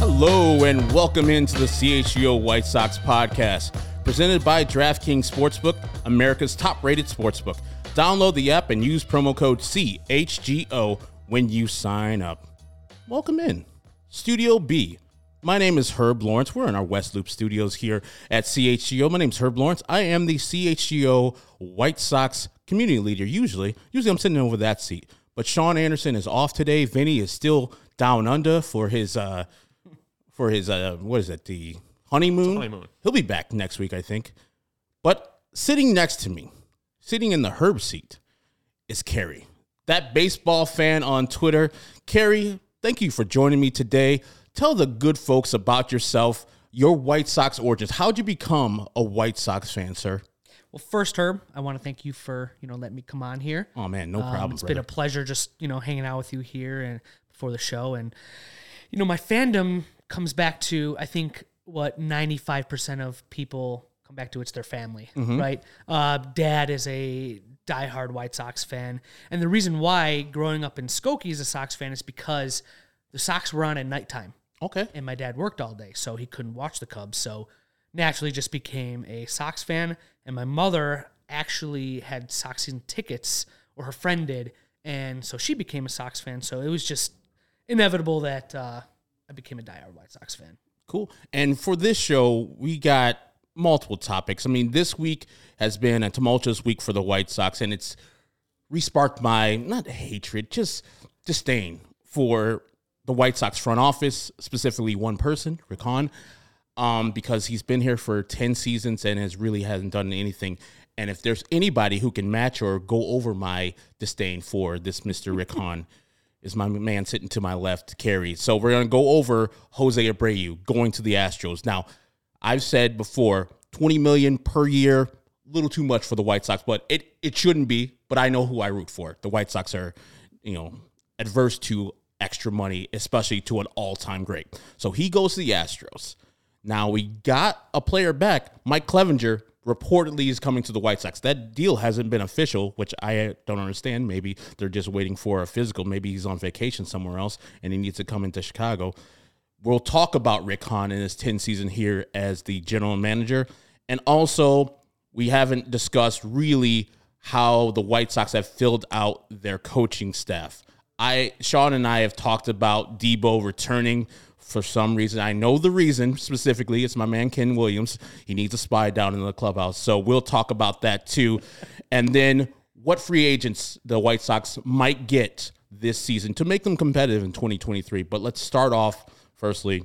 Hello and welcome into the CHGO White Sox podcast, presented by DraftKings Sportsbook, America's top-rated sportsbook. Download the app and use promo code CHGO when you sign up. Welcome in, Studio B. My name is Herb Lawrence. We're in our West Loop studios here at CHGO. My name is Herb Lawrence. I am the CHGO White Sox community leader. Usually, usually I'm sitting over that seat. But Sean Anderson is off today. Vinny is still down under for his uh, for his uh, what is it the honeymoon? honeymoon. He'll be back next week, I think. But sitting next to me, sitting in the herb seat, is Cary, that baseball fan on Twitter. Cary, thank you for joining me today. Tell the good folks about yourself, your White Sox origins. How'd you become a White Sox fan, sir? Well, first, Herb, I want to thank you for you know letting me come on here. Oh man, no Um, problem. it's brother. been a pleasure just you know hanging out with you here and before the show, and you know my fandom comes back to I think what ninety five percent of people come back to it's their family, Mm-hmm. right? Uh, Dad is a diehard White Sox fan, and the reason why growing up in Skokie as a Sox fan is because the Sox were on at nighttime okay. and my dad worked all day, so he couldn't watch the Cubs. So naturally, just became a Sox fan. And my mother actually had Sox season tickets, or her friend did, and so she became a Sox fan. So it was just inevitable that uh, I became a diehard White Sox fan. Cool. And for this show, we got multiple topics. I mean, this week has been a tumultuous week for the White Sox, and it's resparked my not hatred, just disdain for the White Sox front office, specifically one person, Rick Hahn, um, because he's been here for 10 seasons and has really hasn't done anything. And if there's anybody who can match or go over my disdain for this Mr. Rick Hahn, is my man sitting to my left, Cary. So we're going to go over Jose Abreu going to the Astros. Now, I've said before, 20 million per year, a little too much for the White Sox, but it, it shouldn't be. But I know who I root for. The White Sox are, you know, adverse to extra money, especially to an all-time great. So he goes to the Astros. Now we got a player back, Mike Clevinger, reportedly is coming to the White Sox. That deal hasn't been official, which I don't understand. Maybe they're just waiting for a physical. Maybe he's on vacation somewhere else and he needs to come into Chicago. We'll talk about Rick Hahn in his 10 season here as the general manager. And also, we haven't discussed really how the White Sox have filled out their coaching staff. I Sean and I have talked about Debo returning for some reason. I know the reason specifically. It's my man Ken Williams. He needs a spy down in the clubhouse. So we'll talk about that too. And then what free agents the White Sox might get this season to make them competitive in 2023. But let's start off firstly.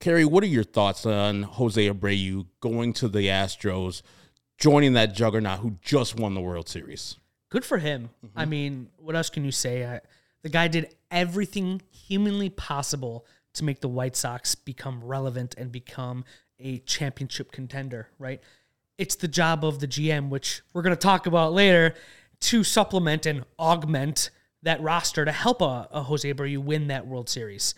Cary, what are your thoughts on Jose Abreu going to the Astros, joining that juggernaut who just won the World Series? Good for him. Mm-hmm. I mean, what else can you say? I, the guy did everything humanly possible to make the White Sox become relevant and become a championship contender, right? It's the job of the GM, which we're going to talk about later, to supplement and augment that roster to help a, a Jose Abreu win that World Series.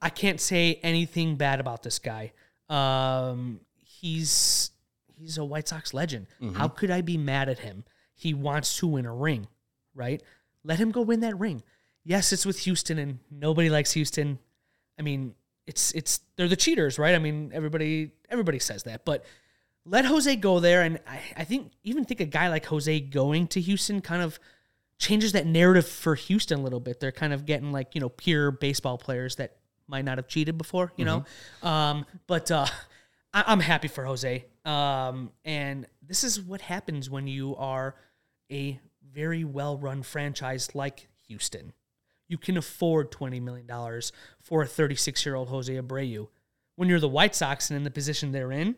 I can't say anything bad about this guy. Um, he's he's a White Sox legend. How could I be mad at him? He wants to win a ring, right? Let him go win that ring. Yes, it's with Houston, and nobody likes Houston. I mean, it's it's they're the cheaters, right? I mean, everybody everybody says that, but let Jose go there, and I, I think even think a guy like Jose going to Houston kind of changes that narrative for Houston a little bit. They're kind of getting like you know pure baseball players that might not have cheated before, you know. Um, but uh, I- I'm happy for Jose. Um, and this is what happens when you are a very well run franchise like Houston. You can afford $20 million for a 36 year old Jose Abreu. When you're the White Sox and in the position they're in,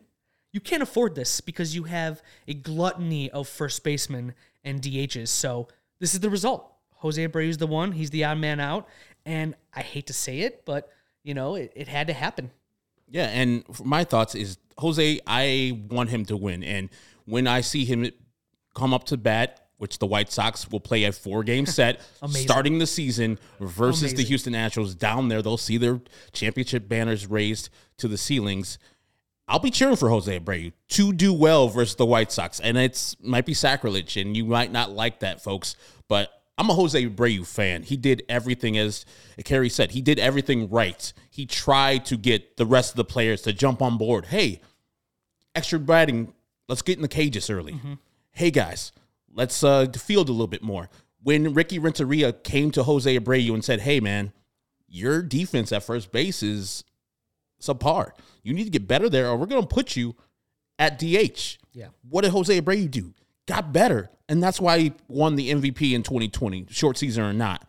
you can't afford this because you have a gluttony of first basemen and DHs. So this is the result. Jose Abreu is the one. He's the odd man out. And I hate to say it, but, you know, it, it had to happen. Yeah, and my thoughts is Jose. I want him to win, and when I see him come up to bat, which the White Sox will play a four game set starting the season versus the Houston Astros down there, they'll see their championship banners raised to the ceilings. I'll be cheering for Jose Abreu to do well versus the White Sox, and it's might be sacrilege, and you might not like that, folks. But I'm a Jose Abreu fan. He did everything as Cary said. He did everything right. He tried to get the rest of the players to jump on board. Hey, extra batting. Let's get in the cages early. Mm-hmm. Hey guys, let's uh, field a little bit more. When Ricky Renteria came to Jose Abreu and said, "Hey man, your defense at first base is subpar. You need to get better there, or we're going to put you at DH." Yeah. What did Jose Abreu do? Got better, and that's why he won the MVP in 2020, short season or not.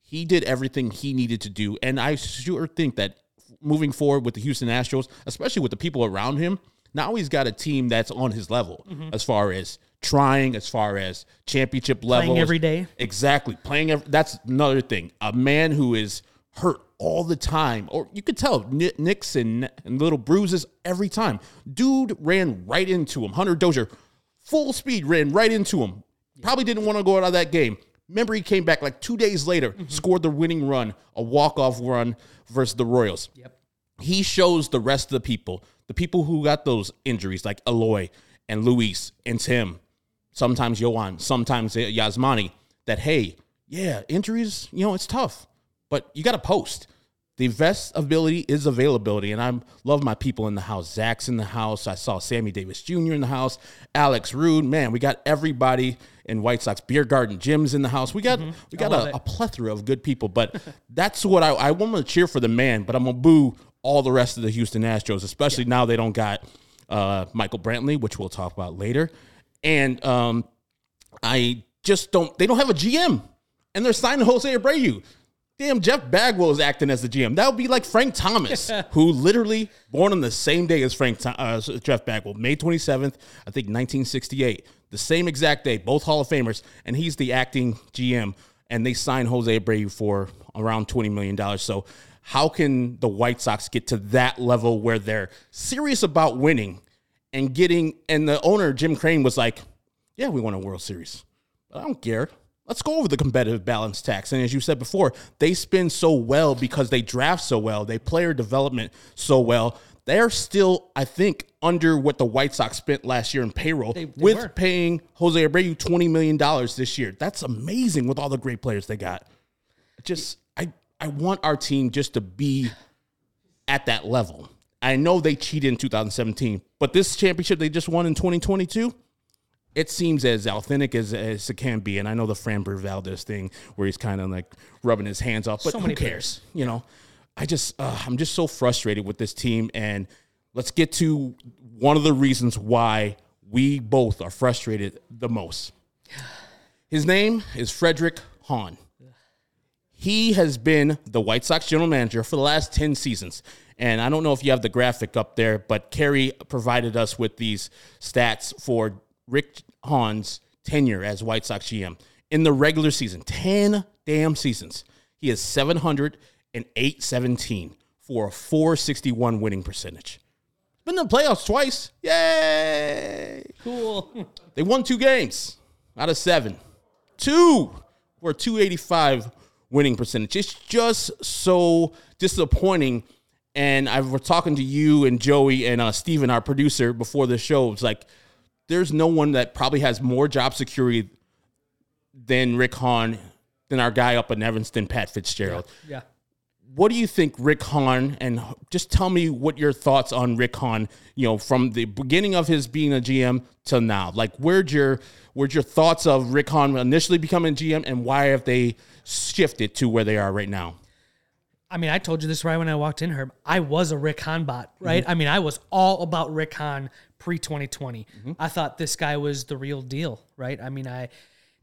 He did everything he needed to do, and I sure think that moving forward with the Houston Astros, especially with the people around him, now he's got a team that's on his level as far as trying, as far as championship level, Playing every day. Exactly, playing. Every, that's another thing. A man who is hurt all the time, or you could tell Ni- nicks and, and little bruises every time. Dude ran right into him. Hunter Dozier, full speed, ran right into him. Probably didn't want to go out of that game. Remember, he came back like two days later, mm-hmm. scored the winning run, a walk off run versus the Royals Yep. he shows the rest of the people, the people who got those injuries, like Eloy and Luis and Tim, sometimes Yohan, sometimes Yasmani, that hey, yeah, injuries, you know, it's tough, but you got to post. The best ability is availability, and I love my people in the house. Zach's in the house. I saw Sammy Davis Jr. in the house. Alex Rude, man, we got everybody in White Sox beer garden. Jim's in the house. We got we got a, a plethora of good people, but that's what I, I want to cheer for the man, but I'm gonna boo all the rest of the Houston Astros, especially now they don't got uh, Michael Brantley, which we'll talk about later, and um, I just don't. They don't have a GM, and they're signing Jose Abreu. Damn, Jeff Bagwell is acting as the GM. That would be like Frank Thomas, who literally born on the same day as Frank uh, Jeff Bagwell, May 27th, I think 1968, the same exact day, both Hall of Famers, and he's the acting GM. And they signed Jose Abreu for around $20 million. So, how can the White Sox get to that level where they're serious about winning and getting? And the owner, Jim Crane, was like, Yeah, we won a World Series. But I don't care. Let's go over the competitive balance tax. And as you said before, they spin so well because they draft so well, they player development so well. They're still, I think, under what the White Sox spent last year in payroll They- they with were. paying Jose Abreu $20 million this year. That's amazing with all the great players they got. Just, I, I want our team just to be at that level. I know they cheated in 2017, but this championship they just won in 2022, it seems as authentic as, as it can be. And I know the Framber Valdez thing where he's kind of like rubbing his hands off, but So who many cares? You know, I just, uh, I'm just so frustrated with this team. And let's get to one of the reasons why we both are frustrated the most. His name is Frederick Hahn. He has been the White Sox general manager for the last 10 seasons. And I don't know if you have the graphic up there, but Cary provided us with these stats for Rick Hahn's tenure as White Sox GM. In the regular season, 10 damn seasons, he is 708 17 for a 461 winning percentage. Been in the playoffs twice. Yay! Cool. They won two games out of seven. Two for a 285 winning percentage. It's just so disappointing. And I was talking to you and Joey and uh, Steven, our producer, before the show. It's like there's no one that probably has more job security than Rick Hahn, than our guy up in Evanston, Pat Fitzgerald yeah. What do you think Rick Hahn and just tell me what your thoughts on Rick Hahn, you know, from the beginning of his being a GM till now. Like where'd your where'd your thoughts of Rick Hahn initially becoming GM and why have they shifted to where they are right now? I mean, I told you this right when I walked in here. I was a Rick Hahn bot, right? Mm-hmm. I mean, I was all about Rick Hahn pre 2020. Mm-hmm. I thought this guy was the real deal, right? I mean, I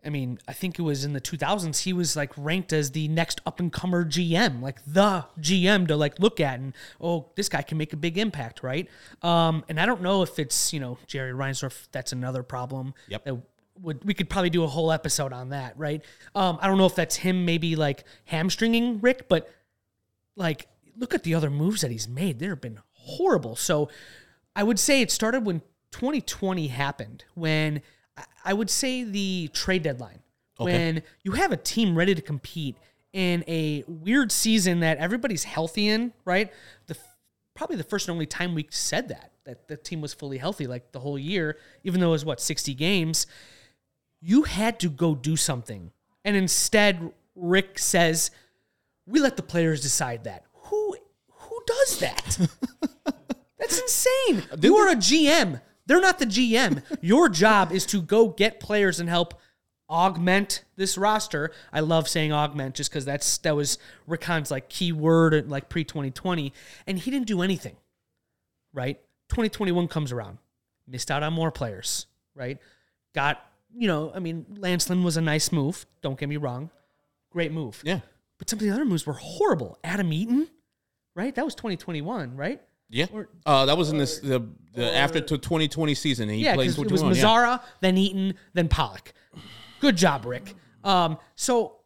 I mean, I think it was in the 2000s, he was like ranked as the next up and comer GM, like the GM to like look at and, oh, this guy can make a big impact, right? Um, and I don't know if it's, you know, Jerry Reinsdorf, that's another problem. Yep. That would, we could probably do a whole episode on that, right? Um, I don't know if that's him maybe like hamstringing Rick, but like, look at the other moves that he's made. They've been horrible. So I would say it started when 2020 happened, when I would say the trade deadline okay. when you have a team ready to compete in a weird season that everybody's healthy in, right? The probably the first and only time we said that that the team was fully healthy like the whole year, even though it was what 60 games. You had to go do something. And instead Rick says, "We let the players decide that." Who who does that? That's insane. you are a GM. They're not the GM. Your job is to go get players and help augment this roster. I love saying augment just because that's that was Rick Hahn's like key word like pre 2020, and he didn't do anything. Right? 2021 comes around, missed out on more players. Right? Got you know, I mean, Lance Lynn was a nice move. Don't get me wrong, great move. Yeah. But some of the other moves were horrible. Adam Eaton, right? That was 2021, right? Yeah, or, uh, that was in this the, the or, after to 2020 season. he yeah, played it was Mazara, yeah. then Eaton, then Pollock. Good job, Rick. Um, so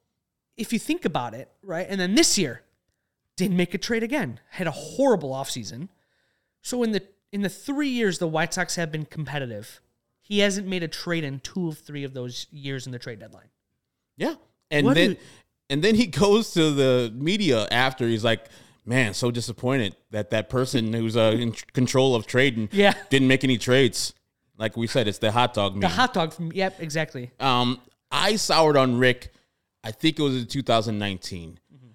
if you think about it, right, and then this year didn't make a trade again. Had a horrible offseason. So in the in the three years the White Sox have been competitive, he hasn't made a trade in two of three of those years in the trade deadline. Yeah, and what then you, and then he goes to the media after he's like man, so disappointed that that person who's uh, in control of trading yeah. didn't make any trades. Like we said, it's the hot dog. Meme. The hot dog. From, yep, exactly. Um, I soured on Rick. I think it was in 2019. Mm-hmm.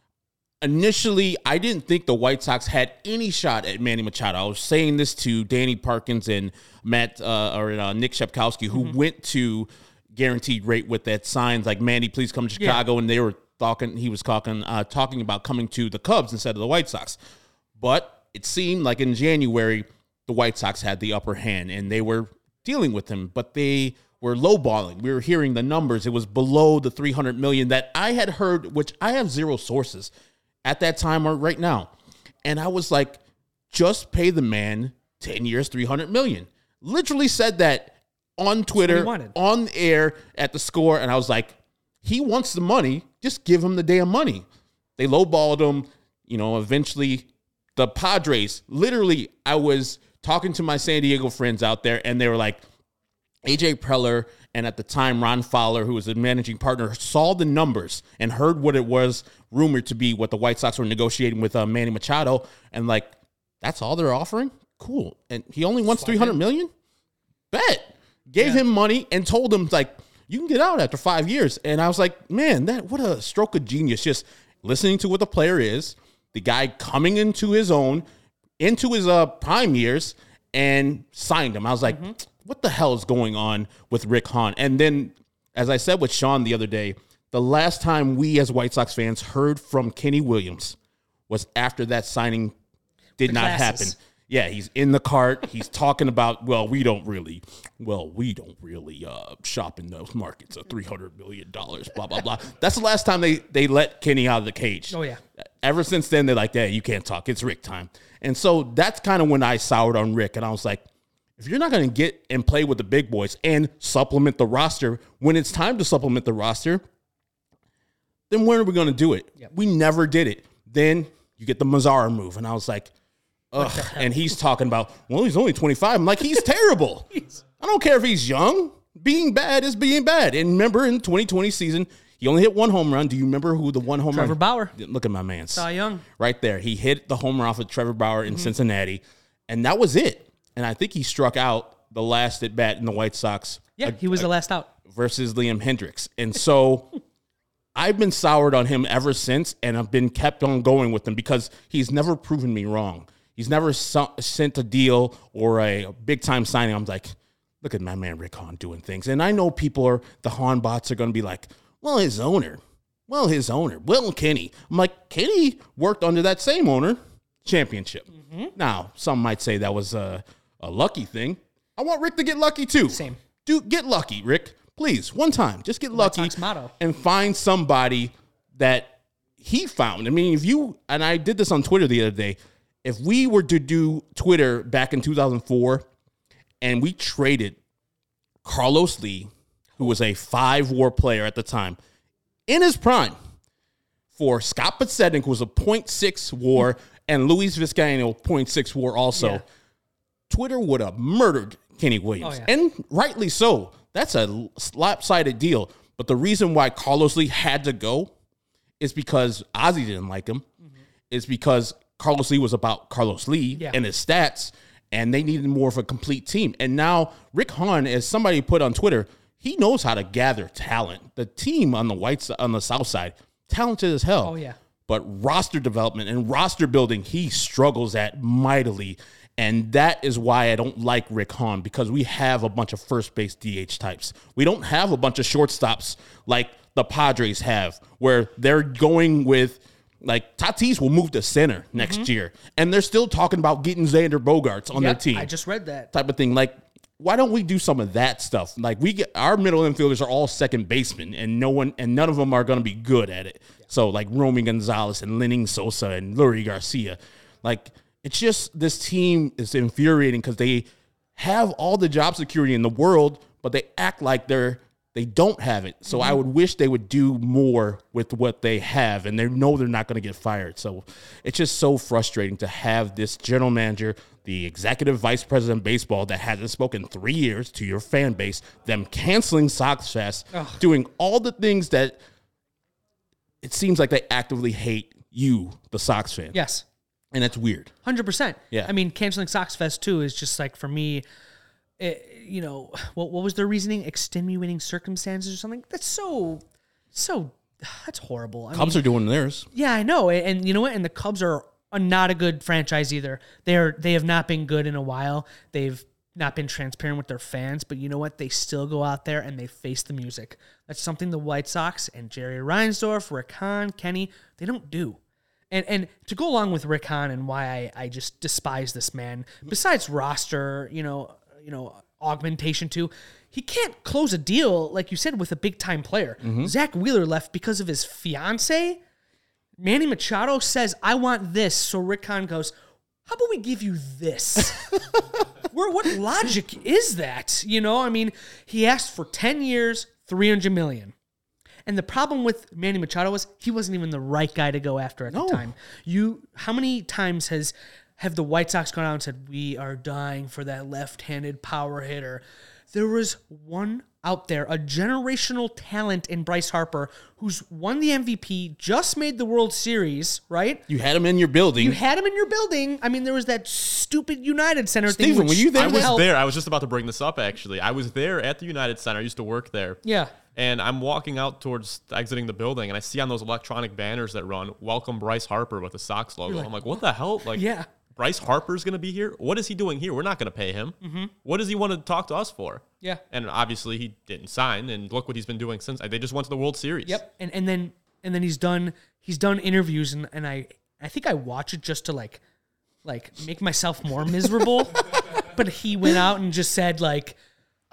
Initially, I didn't think the White Sox had any shot at Manny Machado. I was saying this to Danny Parkins and Matt uh, or uh, Nick Shepkowski, who mm-hmm. went to guaranteed rate with that signs like Manny, please come to Chicago, yeah. and they were talking he was talking uh, talking about coming to the Cubs instead of the White Sox. But it seemed like in January the White Sox had the upper hand and they were dealing with him, but they were lowballing. We were hearing the numbers. It was below the 300 million that I had heard, which I have zero sources at that time or right now. And I was like, just pay the man 10 years, 300 million. Literally said that on Twitter, on air at the score. And I was like, he wants the money. Just give him the damn money. They lowballed him. You know, eventually the Padres, literally, I was talking to my San Diego friends out there, and they were like, AJ Preller and at the time Ron Fowler, who was the managing partner, saw the numbers and heard what it was rumored to be what the White Sox were negotiating with uh, Manny Machado, and like, that's all they're offering. Cool, and he only wants three hundred million. Bet gave yeah. him money and told him like you can get out after five years. And I was like, man, that what a stroke of genius. Just listening to what the player is, the guy coming into his own, into his uh, prime years, and signed him. I was like, mm-hmm. what the hell is going on with Rick Hahn? And then, as I said with Sean the other day, the last time we as White Sox fans heard from Kenny Williams was after that signing did the not classes. happen yeah, he's in the cart. He's talking about, well, we don't really, well, we don't really uh, shop in those markets of three hundred million dollars. Blah blah blah. That's the last time they they let Kenny out of the cage. Oh yeah. Ever since then, they're like, yeah, you can't talk. It's Rick time. And so that's kind of when I soured on Rick, and I was like, if you're not going to get and play with the big boys and supplement the roster when it's time to supplement the roster, then when are we going to do it? Yep. We never did it. Then you get the Mazara move, and I was like Ugh, and he's talking about, well, he's only 25. I'm like, he's terrible. I don't care if he's young. Being bad is being bad. And remember, in 2020 season, he only hit one home run. Do you remember who the one home run Trevor run? Bauer. Look at my man. Cy Young. Right there. He hit the home run off of Trevor Bauer in mm-hmm. Cincinnati. And that was it. And I think he struck out the last at bat in the White Sox. Yeah, he was the last out. Versus Liam Hendriks. And so I've been soured on him ever since, and I've been kept on going with him because he's never proven me wrong. He's never sent a deal or a big time signing. I'm like, look at my man Rick Hahn doing things, and I know people are the Hahn bots are going to be like, well, his owner, well, his owner, well, Kenny. I'm like, Kenny worked under that same owner, championship. Now, some might say that was a, a lucky thing. I want Rick to get lucky too. Same. Dude, get lucky, Rick. Please, one time, just get lucky and find somebody that he found. I mean, if you and I did this on Twitter the other day, if we were to do Twitter back in 2004 and we traded Carlos Lee, who was a five war player at the time, in his prime, for Scott Podsednik, who was a 0.6 war, and Luis Vizcaino, 0.6 war also. Yeah. Twitter would have murdered Kenny oh, Williams, Oh, yeah. and rightly so. That's a slap-sided deal. But the reason why Carlos Lee had to go is because Ozzie didn't like him. Mm-hmm. Is because Carlos Lee was about Carlos Lee Yeah. and his stats, and they needed more of a complete team. And now Rick Hahn, as somebody put on Twitter, he knows how to gather talent. The team on the white on the south side, talented as hell. Oh, yeah. But roster development and roster building, he struggles at mightily. And that is why I don't like Rick Hahn because we have a bunch of first base DH types. We don't have a bunch of shortstops like the Padres have, where they're going with like Tatis will move to center mm-hmm. next year, and they're still talking about getting Xander Bogaerts on their team I just read that. type of thing. Like, why don't we do some of that stuff? Like, we get our middle infielders are all second basemen, and no one and none of them are going to be good at it. So, like Romy Gonzalez and Lenyn Sosa and Leury Garcia, like it's just this team is infuriating because they have all the job security in the world, but they act like they're they don't have it. So I mm-hmm. would wish they would do more with what they have, and they know they're not going to get fired. So it's just so frustrating to have this general manager, the executive vice president of baseball that hasn't spoken three years to your fan base, them canceling Sox Fest, doing all the things that it seems like they actively hate you, the Sox fan. Yes. And that's weird. Hundred percent. Yeah. I mean, canceling Sox Fest too is just like for me. It, you know, what what was their reasoning? Extenuating circumstances or something? That's so, so. That's horrible. I Cubs mean, are doing theirs. yeah, I know, and, and you know what? And the Cubs are not a good franchise either. They're they have not been good in a while. They've not been transparent with their fans, but you know what? They still go out there and they face the music. That's something the White Sox and Jerry Reinsdorf, Rick Hahn, Kenny, they don't do. And and to go along with Rick Hahn and why I, I just despise this man, besides roster, you know, you know, augmentation to. he can't close a deal, like you said, with a big time player. Mm-hmm. Zack Wheeler left because of his fiance. Manny Machado says, I want this. So Rick Hahn goes, How about we give you this? Where, what logic is that? You know, I mean, he asked for 10 years, 300 million. And the problem with Manny Machado was he wasn't even the right guy to go after at No. the time. You how many times has have the White Sox gone out and said, We are dying for that left-handed power hitter? There was one out there, a generational talent in Bryce Harper, who's won the MVP, just made the World Series, right? You had him in your building. You had him in your building. I mean, there was that stupid United Center thing. Steven, which were you there? I was helped. there. I was just about to bring this up actually. I was there at the United Center. I used to work there. Yeah. And I'm walking out towards exiting the building, and I see on those electronic banners that run "Welcome Bryce Harper" with the Sox logo. I'm like, what the hell? Like, Yeah. Bryce Harper's going to be here. What is he doing here? We're not going to pay him. Mm-hmm. What does he want to talk to us for? Yeah. And obviously he didn't sign. And look what he's been doing since. They just went to the World Series. Yep. And and then and then he's done he's done interviews and, and I I think I watch it just to like like make myself more miserable. but he went out and just said like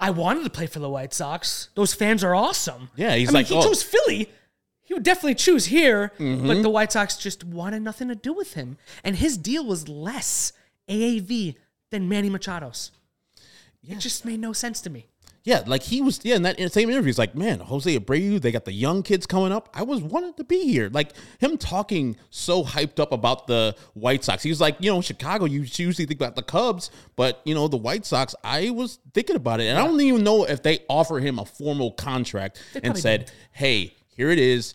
I wanted to play for the White Sox. Those fans are awesome. Yeah, he's I mean, like, he oh. chose Philly. He would definitely choose here, Mm-hmm. but the White Sox just wanted nothing to do with him. And his deal was less AAV than Manny Machado's. It just made no sense to me. Yeah, like he was. Yeah, in that same interview, he's like, "Man, Jose Abreu, they got the young kids coming up. I was wanted to be here." Like him talking so hyped up about the White Sox. He was like, "You know, Chicago, you usually think about the Cubs, but you know, the White Sox. I was thinking about it, and I don't even know if they offer him a formal contract and probably said, "Hey, here it is."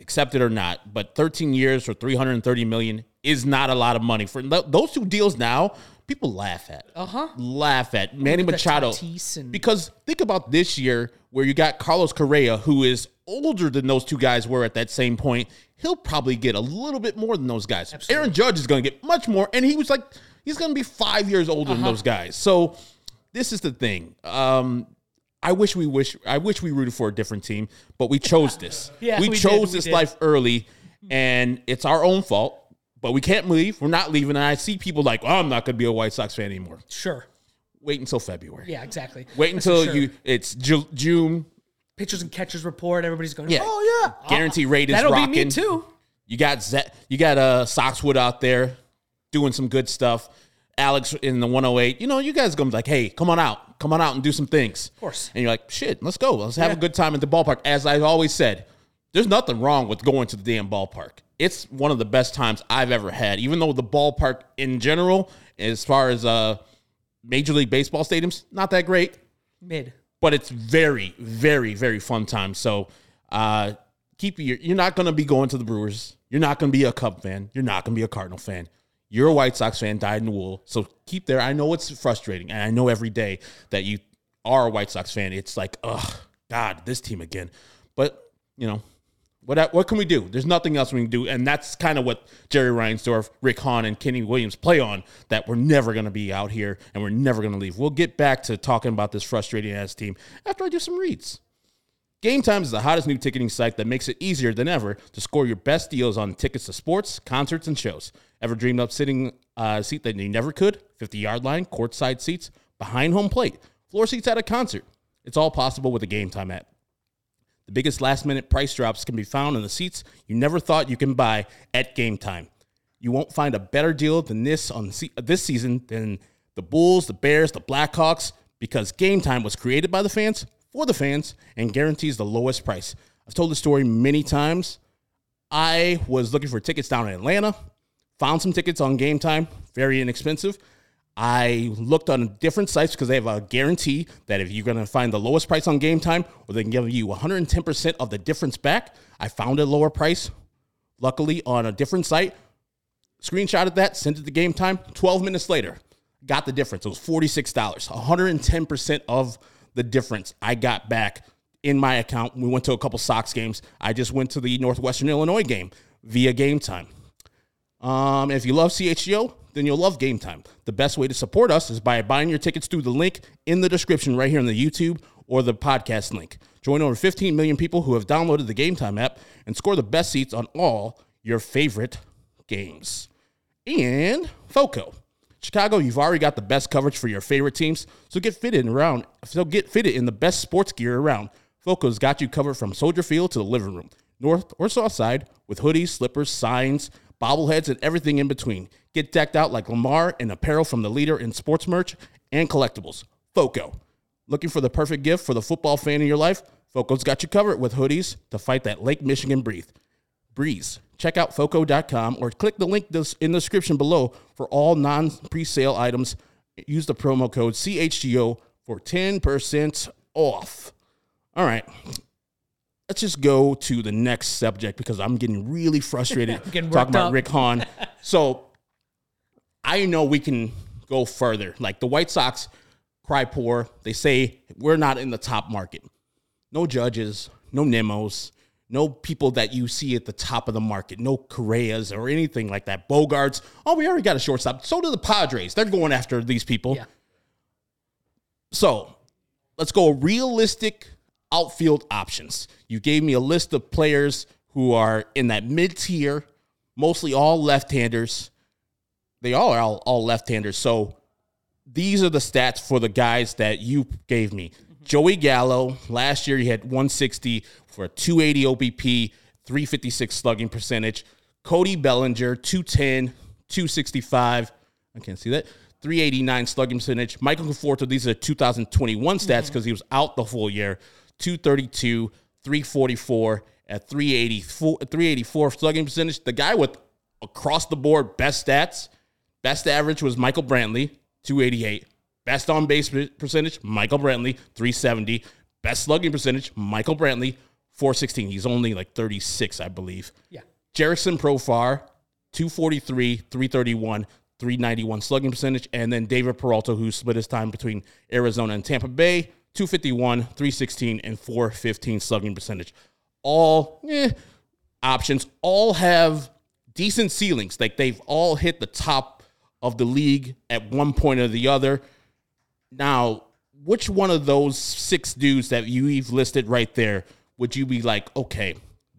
accept it or not, but 13 years for 330 million is not a lot of money for those two deals now. People laugh at, uh huh, laugh at Manny. Machado and- because think about this year where you got Carlos Correa, who is older than those two guys were at that same point. He'll probably get a little bit more than those guys. Aaron Judge is going to get much more, and he was like he's going to be five years older Uh-huh. than those guys. So this is the thing. Um, I wish we wish I wish we rooted for a different team, but we chose this. Yeah, we, we chose we this did. life early, and it's our own fault. But we can't leave. We're not leaving. And I see people like, "Oh, I'm not going to be a White Sox fan anymore." Sure. Wait until February. Yeah, exactly. Wait That's until sure. you. It's Ju- June. pitchers and catchers report. Everybody's going, Yeah. oh yeah, Guarantee rate is that'll rocking. be me too. You got Z- you got uh Soxwood out there doing some good stuff. Alex in the 108. You know, you guys gonna be like, hey, come on out, come on out and do some things. Of course. And you're like, shit, let's go. Let's have a good time at the ballpark. As I've always said, there's nothing wrong with going to the damn ballpark. It's one of the best times I've ever had. Even though the ballpark in general, as far as uh Major League Baseball stadiums, not that great Mid. but it's very, very, very fun time. So uh, keep your. You're not going to be going to the Brewers. You're not going to be a Cub fan. You're not going to be a Cardinal fan. You're a White Sox fan, dyed in the wool. So keep there. I know it's frustrating, and I know every day that you are a White Sox fan, it's like, oh God, this team again. But you know, what what can we do? There's nothing else we can do, and that's kind of what Jerry Reinsdorf, Rick Hahn, and Kenny Williams play on. That we're never going to be out here, and we're never going to leave. We'll get back to talking about this frustrating ass team after I do some reads. Game Time is the hottest new ticketing site that makes it easier than ever to score your best deals on tickets to sports, concerts, and shows. Ever dreamed of sitting uh, a seat that you never could? 50 yard line, courtside seats, behind home plate, floor seats at a concert. It's all possible with the Game Time app. The biggest last minute price drops can be found in the seats you never thought you can buy at Game Time. You won't find a better deal than this on this season than the Bulls, the Bears, the Blackhawks because Game Time was created by the fans for the fans and guarantees the lowest price. I've told the story many times. I was looking for tickets down in Atlanta, found some tickets on Game Time, very inexpensive. I looked on different sites because they have a guarantee that if you're going to find the lowest price on Game Time, or they can give you 110% of the difference back. I found a lower price, luckily, on a different site. Screenshotted that, sent it to Game Time. 12 minutes later, got the difference. It was $46. 110% of the difference I got back in my account. We went to a couple Sox games. I just went to the Northwestern Illinois game via Game Time. Um, if you love CHGO, then you'll love Game Time. The best way to support us is by buying your tickets through the link in the description right here in the YouTube or the podcast link. Join over 15 million people who have downloaded the Game Time app and score the best seats on all your favorite games. And FOCO. Chicago, you've already got the best coverage for your favorite teams, so get fitted around. So get fitted in the best sports gear around. FOCO's got you covered from Soldier Field to the living room, north or south side, with hoodies, slippers, signs, bobbleheads, and everything in between. Get decked out like Lamar in apparel from the leader in sports merch and collectibles. FOCO. Looking for the perfect gift for the football fan in your life? FOCO's got you covered with hoodies to fight that Lake Michigan breathe. Breeze. Check out FOCO.com or click the link in the description below for all non presale items. Use the promo code CHGO for 10% off. All right. Let's just go to the next subject because I'm getting really frustrated Getting talking about up. Rick Hahn. so I know we can go further. Like the White Sox cry poor. They say we're not in the top market. No judges, no Nimmos, no people that you see at the top of the market, no Correas or anything like that. Bogaerts. Oh, we already got a shortstop. So do the Padres. They're going after these people. Yeah. So let's go realistic outfield options. You gave me a list of players who are in that mid tier, mostly all left handers. They all are all, all left handers. So these are the stats for the guys that you gave me. Joey Gallo, last year he had 160 for a 280 OBP, 356 slugging percentage. Cody Bellinger, 210, 265. I can't see that. 389 slugging percentage. Michael Conforto, these are 2021 stats mm-hmm. because he was out the full year. 232, 344 at 384, 384 slugging percentage. The guy with across the board best stats, best average was Michael Brantley, 288. Best on base percentage, Michael Brantley, 370. Best slugging percentage, Michael Brantley, 416. He's only like 36, I believe. Yeah. Jurickson Profar, 243, 331, 391 slugging percentage. And then David Peralta, who split his time between Arizona and Tampa Bay, 251, 316, and 415 slugging percentage. all eh, options, all have decent ceilings. Like they've all hit the top of the league at one point or the other. Now, which one of those six dudes that you've listed right there would you be like, okay,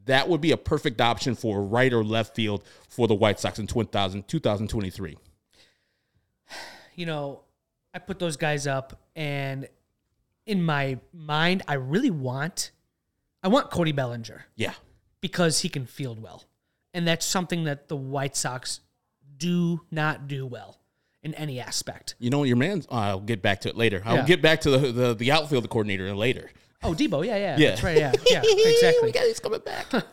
that would be a perfect option for right or left field for the White Sox in 2000, 2023? You know, I put those guys up, and in my mind, I really want, I want Cody Bellinger Yeah. because he can field well, and that's something that the White Sox do not do well in any aspect. You know, your man's. Uh, I'll get back to it later. I'll Yeah. get back to the, the the outfield coordinator later. Oh, Debo, yeah, yeah, Yeah. that's right, yeah, yeah, exactly. he's coming back.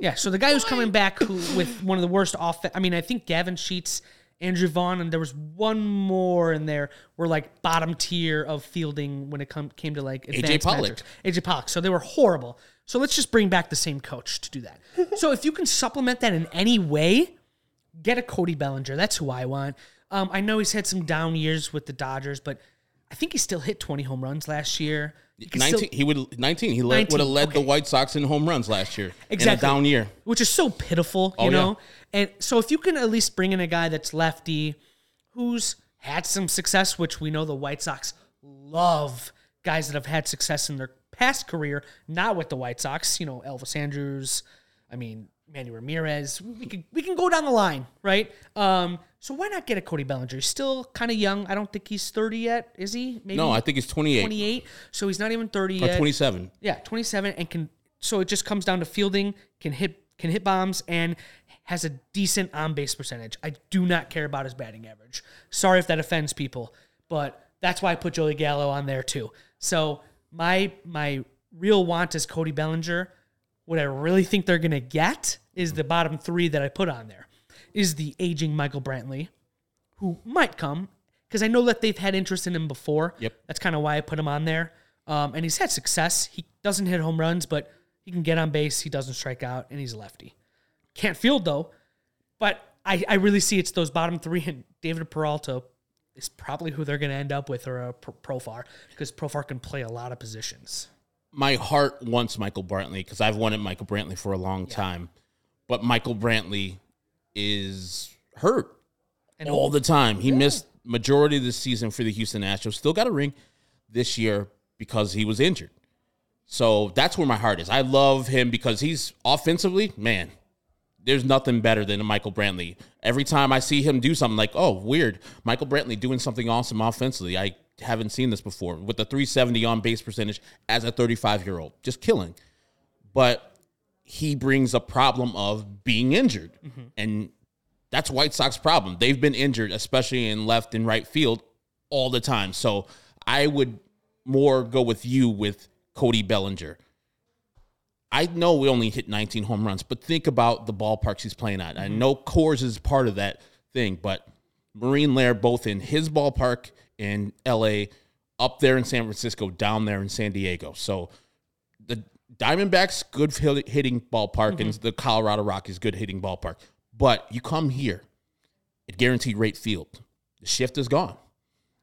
Yeah, so the guy who's coming back who with one of the worst off I mean, I think Gavin Sheets, Andrew Vaughn, and there was one more in there were like bottom tier of fielding when it come, came to like advanced Pollock. metrics. AJ Pollock. So they were horrible. So let's just bring back the same coach to do that. so if you can supplement that in any way, get a Cody Bellinger. That's who I want. Um, I know he's had some down years with the Dodgers, but I think he still hit 20 home runs last year. He can still- he would 19 he 19, would have led the. White Sox in home runs last year exactly in a down year. which is so pitiful, you Oh, yeah. know. And so if you can at least bring in a guy that's lefty, who's had some success, which we know the White Sox love guys that have had success in their past career, not with the White Sox. You know, Elvis Andrus. I mean, Manny Ramirez. We can we can go down the line, right? Um, so why not get a Cody Bellinger? He's still kind of young. I don't think he's thirty yet. Is he? Maybe No, I think he's 28 twenty-eight. So he's not even thirty or yet. 27. Yeah, 27 and can so it just comes down to fielding, can hit can hit bombs and has a decent on base percentage. I do not care about his batting average. Sorry if that offends people, but that's why I put Joey Gallo on there too. So my my real want is Cody Bellinger. What I really think they're gonna get is the bottom three that I put on there. Is the aging Michael Brantley, who might come because I know that they've had interest in him before. Yep. That's kind of why I put him on there. Um, and he's had success. He doesn't hit home runs, but he can get on base. He doesn't strike out, and he's a lefty. Can't field though. But I, I really see it's those bottom three, and David Peralta is probably who they're going to end up with, or a Profar, because Profar can play a lot of positions. My heart wants Michael Brantley because I've wanted Michael Brantley for a long time, but Michael Brantley is hurt And all the time. He missed majority of the season for the Houston Astros. Still got a ring this year because he was injured. So that's where my heart is. I love him because he's offensively, man. There's nothing better than a Michael Brantley. Every time I see him do something like, oh, weird, Michael Brantley doing something awesome offensively. I haven't seen this before with the 370 on base percentage as a 35 year old, just killing. But he brings a problem of being injured, mm-hmm. and that's White Sox problem. They've been injured, especially in left and right field, all the time. So I would more go with you with Cody Bellinger. I know we only hit 19 home runs, but think about the ballparks he's playing at. I mm-hmm. know Coors is part of that thing, but Marine Lair, both in his ballpark in LA, up there in San Francisco, down there in San Diego. So Diamondbacks, good hitting ballpark, and the Colorado Rockies, good hitting ballpark. But you come here, it guaranteed rate field. The shift is gone.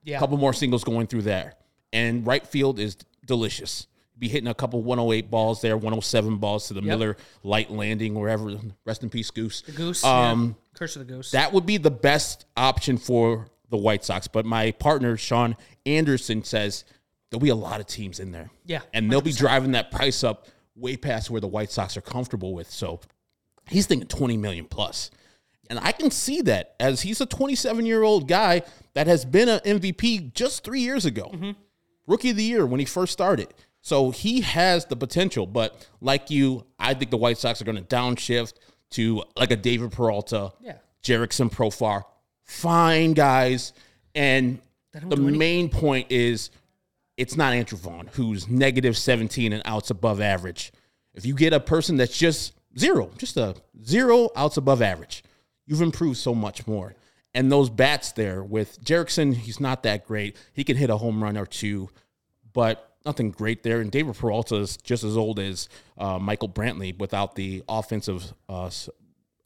Yeah. A couple more singles going through there. And right field is delicious. Be hitting a couple 108 balls there, 107 balls to the Miller Lite landing, wherever. Rest in peace, Goose. The Goose. Um, yeah. Curse of the Goose. That would be the best option for the White Sox. But my partner, Sean Anderson, says there'll be a lot of teams in there. Yeah, And they'll be driving that price up way past where the White Sox are comfortable with. So he's thinking 20 million plus. And I can see that as he's a 27 year old guy that has been an MVP just three years ago, rookie of the year when he first started. So he has the potential. But like you, I think the White Sox are going to downshift to like a David Peralta, Yeah. Jurickson Profar, fine guys. And the main point is it's not Andrew Vaughn, who's negative 17 and outs above average. If you get a person that's just zero, just a zero outs above average, you've improved so much more. And those bats there with Jurickson, he's not that great. He can hit a home run or two, but nothing great there. And David Peralta is just as old as uh, Michael Brantley without the offensive uh,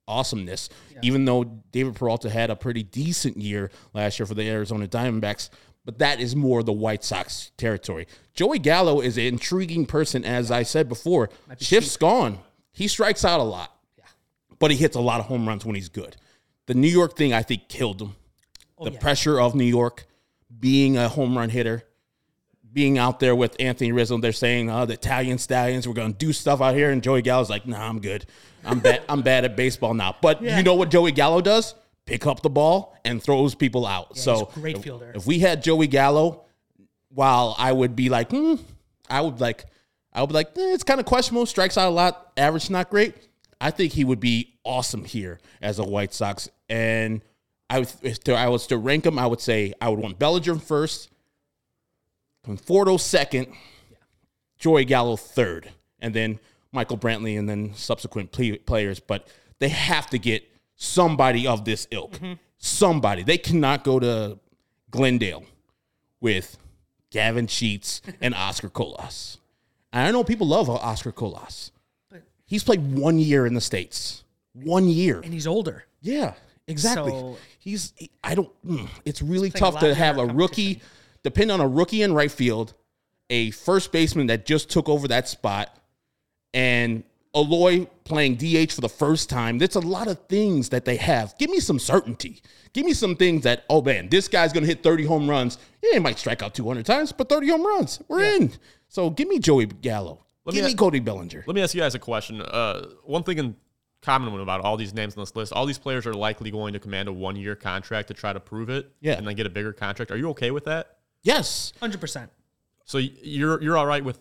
awesomeness. Even though David Peralta had a pretty decent year last year for the Arizona Diamondbacks, but that is more the White Sox territory. Joey Gallo is an intriguing person, as I said before. Shift's gone. He strikes out a lot, but he hits a lot of home runs when he's good. The New York thing, I think, killed him. the pressure of New York, being a home run hitter, being out there with Anthony Rizzo, they're saying, "Oh, the Italian Stallions, we're going to do stuff out here," and Joey Gallo's like, "Nah, I'm good. I'm bad. I'm bad at baseball now." But you know what Joey Gallo does? Pick up the ball and throws people out. so he's a great if- fielder. If we had Joey Gallo, while I would be like, hmm, I would like, I would be like, eh, it's kind of questionable. Strikes out a lot, average not great. I think he would be awesome here as a White Sox. And I would, if there- I was to rank him, I would say I would want Bellinger first, Conforto second, Joey Gallo third, and then Michael Brantley, and then subsequent ple- players. But they have to get somebody of this ilk. Somebody. They cannot go to Glendale with Gavin Sheets and Oscar Colas. And I know people love Oscar Colas. But He's played one year in the States. One year. and he's older. Yeah, exactly. So- He's. he- I don't. mm, It's really tough to have a rookie, depend on a rookie in right field, a first baseman that just took over that spot, and Eloy playing DH for the first time. That's a lot of things that they have. Give me some certainty. Give me some things that, oh man, this guy's gonna hit 30 home runs. Yeah, he might strike out 200 times, but 30 home runs. We're in. So give me Joey Gallo. give me me Cody Bellinger. Let me ask you guys a question. Uh, one thing in common about all these names on this list, all these players are likely going to command a one year contract to try to prove it. Yeah. And then get a bigger contract. Are you okay with that? Yes. Hundred percent. So you're you're all right with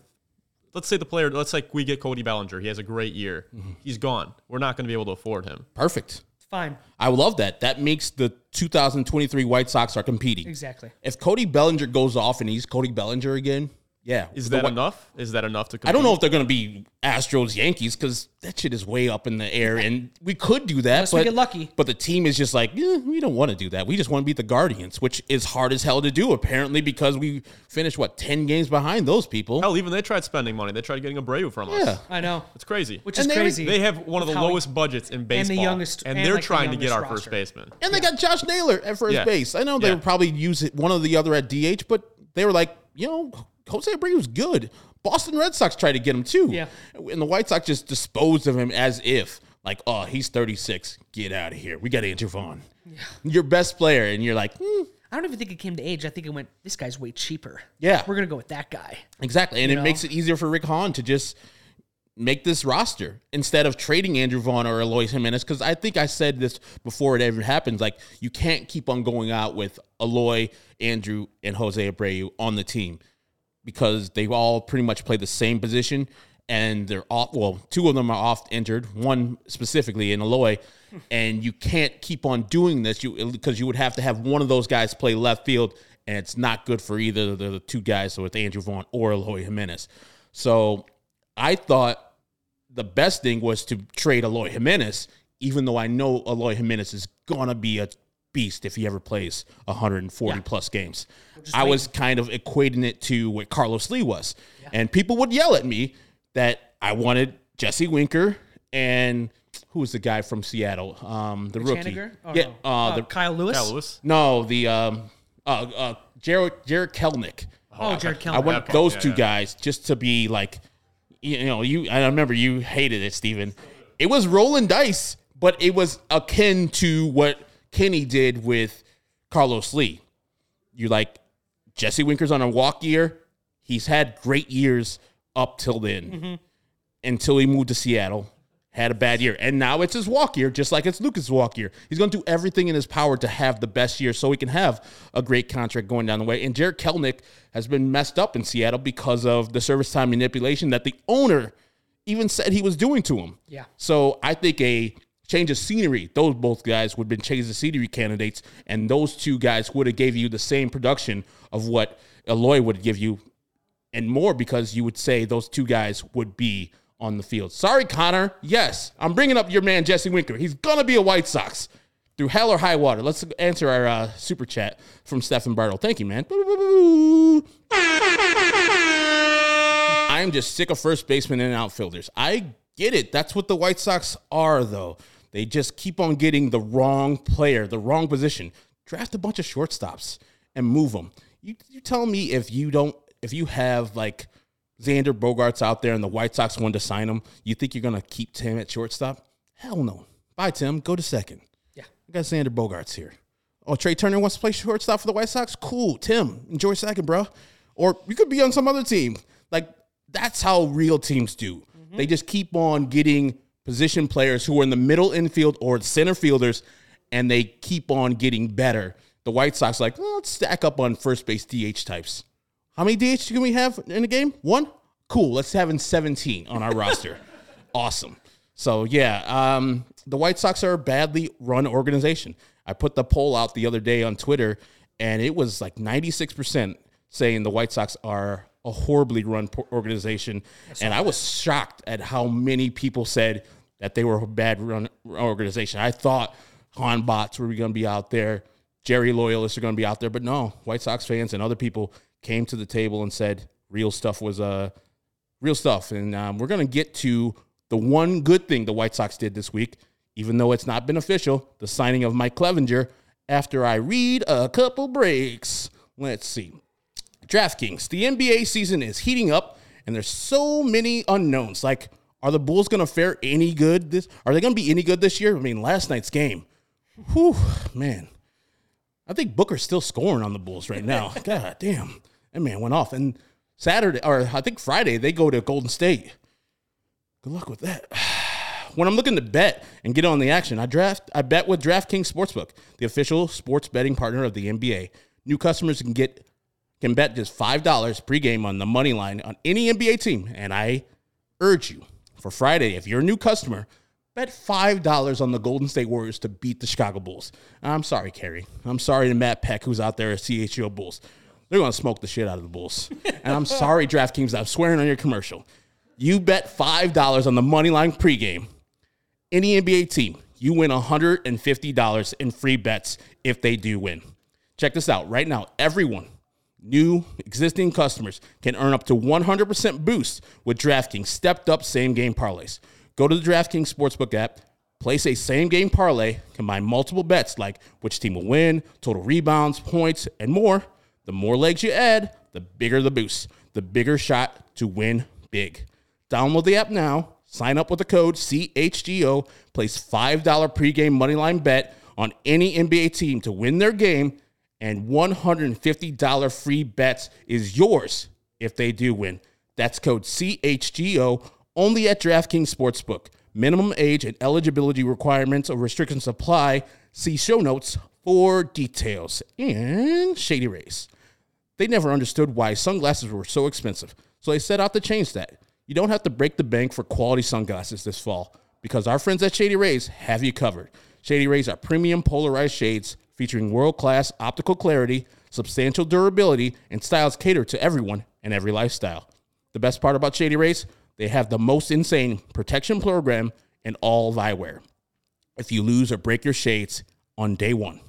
let's say the player let's say we get Cody Bellinger. He has a great year. Mm-hmm. He's gone. We're not going to be able to afford him. Perfect. Fine. I love that. That makes the 2023 White Sox are competing. Exactly. If Cody Bellinger goes off and he's Cody Bellinger again, yeah. Is that Whi- enough? Is that enough to compete? I don't know if they're going to be Astros Yankees because that shit is way up in the air, and we could do that. Unless but we get lucky. But the team is just like, eh, we don't want to do that. We just want to beat the Guardians, which is hard as hell to do. Apparently, because we finished what ten games behind those people. Hell, even they tried spending money. They tried getting Abreu from us. Yeah. I know. It's crazy. Which And is they- crazy. they have one of the with how he- lowest budgets in baseball. youngest- and, and they're like the trying to get our roster. first baseman. And they got Josh Naylor at first Yeah. base. I know they Yeah. would probably use it, one or the other at DH, but they were like, you know, Jose Abreu was good. Boston Red Sox tried to get him too. Yeah. And the White Sox just disposed of him as if, like, oh, he's 36. Get out of here. We got Andrew Vaughn. Your best player. And you're like, hmm, I don't even think it came to age. I think it went. This guy's way cheaper. Yeah. We're gonna go with that guy. Exactly. And it know? makes it easier for Rick Hahn to just make this roster instead of trading Andrew Vaughn or Alois Jimenez. Because I think I said this before it ever happens. Like, you can't keep on going out with Eloy, Andrew, and Jose Abreu on the team because they all pretty much play the same position. And they're off. Well, two of them are off injured. One specifically in Eloy, and you can't keep on doing this. You because you would have to have one of those guys play left field, and it's not good for either of the two guys. So it's Andrew Vaughn or Eloy Jimenez. So I thought the best thing was to trade Eloy Jimenez, even though I know Eloy Jimenez is gonna be a beast if he ever plays 140 plus games. I was kind of equating it to what Carlos Lee was, and people would yell at me that I wanted Jesse Winker and who was the guy from Seattle, um, the rookie, Oh, yeah, no. uh, Uh, the Kyle Lewis. Kyle Lewis. no, the um, uh, uh, Jared Jared Kelenic. Oh, Jared Kelenic. I want okay. those Yeah, two yeah. guys just to be like, you know, you. I remember you hated it, Steven. It was rolling dice, but it was akin to what Kenny did with Carlos Lee. You like Jesse Winker's on a walk year. He's had great years up till then, mm-hmm. until he moved to Seattle. Had a bad year, and now it's his walk year, just like it's Lucas' walk year. He's going to do everything in his power to have the best year, so he can have a great contract going down the way. And Jared Kelenic has been messed up in Seattle because of the service time manipulation that the owner even said he was doing to him. Yeah. So I think a change of scenery, those both guys would have been change of scenery candidates, and those two guys would have gave you the same production of what Eloy would give you, and more because you would say those two guys would be on the field. Sorry, Connor. Yes, I'm bringing up your man Jesse Winker. He's gonna be a White Sox through hell or high water. Let's answer our uh, super chat from Stephen Bartle. Thank you, man. I'm just sick of first basemen and outfielders. I get it. That's what the White Sox are, though. They just keep on getting the wrong player, the wrong position. Draft a bunch of shortstops and move them. You you tell me if you don't if you have like Xander Bogaerts out there and the White Sox want to sign him, you think you're gonna keep Tim at shortstop? Hell no. Bye, Tim. Go to second. Yeah. I got Xander Bogaerts here. Oh, Trea Turner wants to play shortstop for the White Sox? Cool. Tim, enjoy second, bro. Or you could be on some other team. Like, that's how real teams do. Mm-hmm. They just keep on getting position players who are in the middle infield or center fielders, and they keep on getting better. The White Sox, like, well, let's stack up on first base DH types. How many DH can we have in a game? One? Cool. Let's have in 17 on our roster. Awesome. So, yeah, um, the White Sox are a badly run organization. I put the poll out the other day on Twitter, and it was like 96% saying the White Sox are a horribly run organization. And I was shocked at how many people said that they were a bad run organization. I thought Hahn bots were going to be out there, Jerry loyalists are going to be out there, but no, White Sox fans and other people came to the table and said real stuff was uh, real stuff. And um, we're going to get to the one good thing the White Sox did this week, even though it's not been official, the signing of Mike Clevinger, after I read a couple breaks. Let's see. DraftKings, the NBA season is heating up, and there's so many unknowns. Like, are the Bulls going to fare any good this? Are they going to be any good this year? I mean, last night's game, whew, man. I think Booker's still scoring on the Bulls right now. God damn, that man went off. And Saturday, or I think Friday, they go to Golden State. Good luck with that. When I'm looking to bet and get on the action, I draft. I bet with DraftKings Sportsbook, the official sports betting partner of the NBA. New customers can get can bet just five dollars pregame on the money line on any NBA team, and I urge you for Friday if you're a new customer, bet five dollars on the Golden State Warriors to beat the Chicago Bulls. I'm sorry, Cary. I'm sorry to Matt Peck who's out there at CHGO Bulls. They're gonna smoke the shit out of the Bulls. and I'm sorry, DraftKings. I'm swearing on your commercial. You bet five dollars on the money line pregame any NBA team, you win $150 in free bets if they do win. Check this out right now. Everyone, new, existing customers, can earn up to 100% boost with DraftKings stepped up same game parlays. Go to the DraftKings Sportsbook app, place a same game parlay, combine multiple bets like which team will win, total rebounds, points, and more. The more legs you add, the bigger the boost, the bigger shot to win big. Download the app now. Sign up with the code CHGO. Place $5 pregame moneyline bet on any NBA team to win their game, and $150 free bets is yours if they do win. That's code CHGO only at DraftKings Sportsbook. Minimum age and eligibility requirements or restrictions apply. See show notes for details. And Shady Rays. They never understood why sunglasses were so expensive, so they set out to change that. You don't have to break the bank for quality sunglasses this fall because our friends at Shady Rays have you covered. Shady Rays are premium polarized shades featuring world class optical clarity, substantial durability, and styles catered to everyone and every lifestyle. The best part about Shady Rays, they have the most insane protection program in all eyewear. If you lose or break your shades on day one,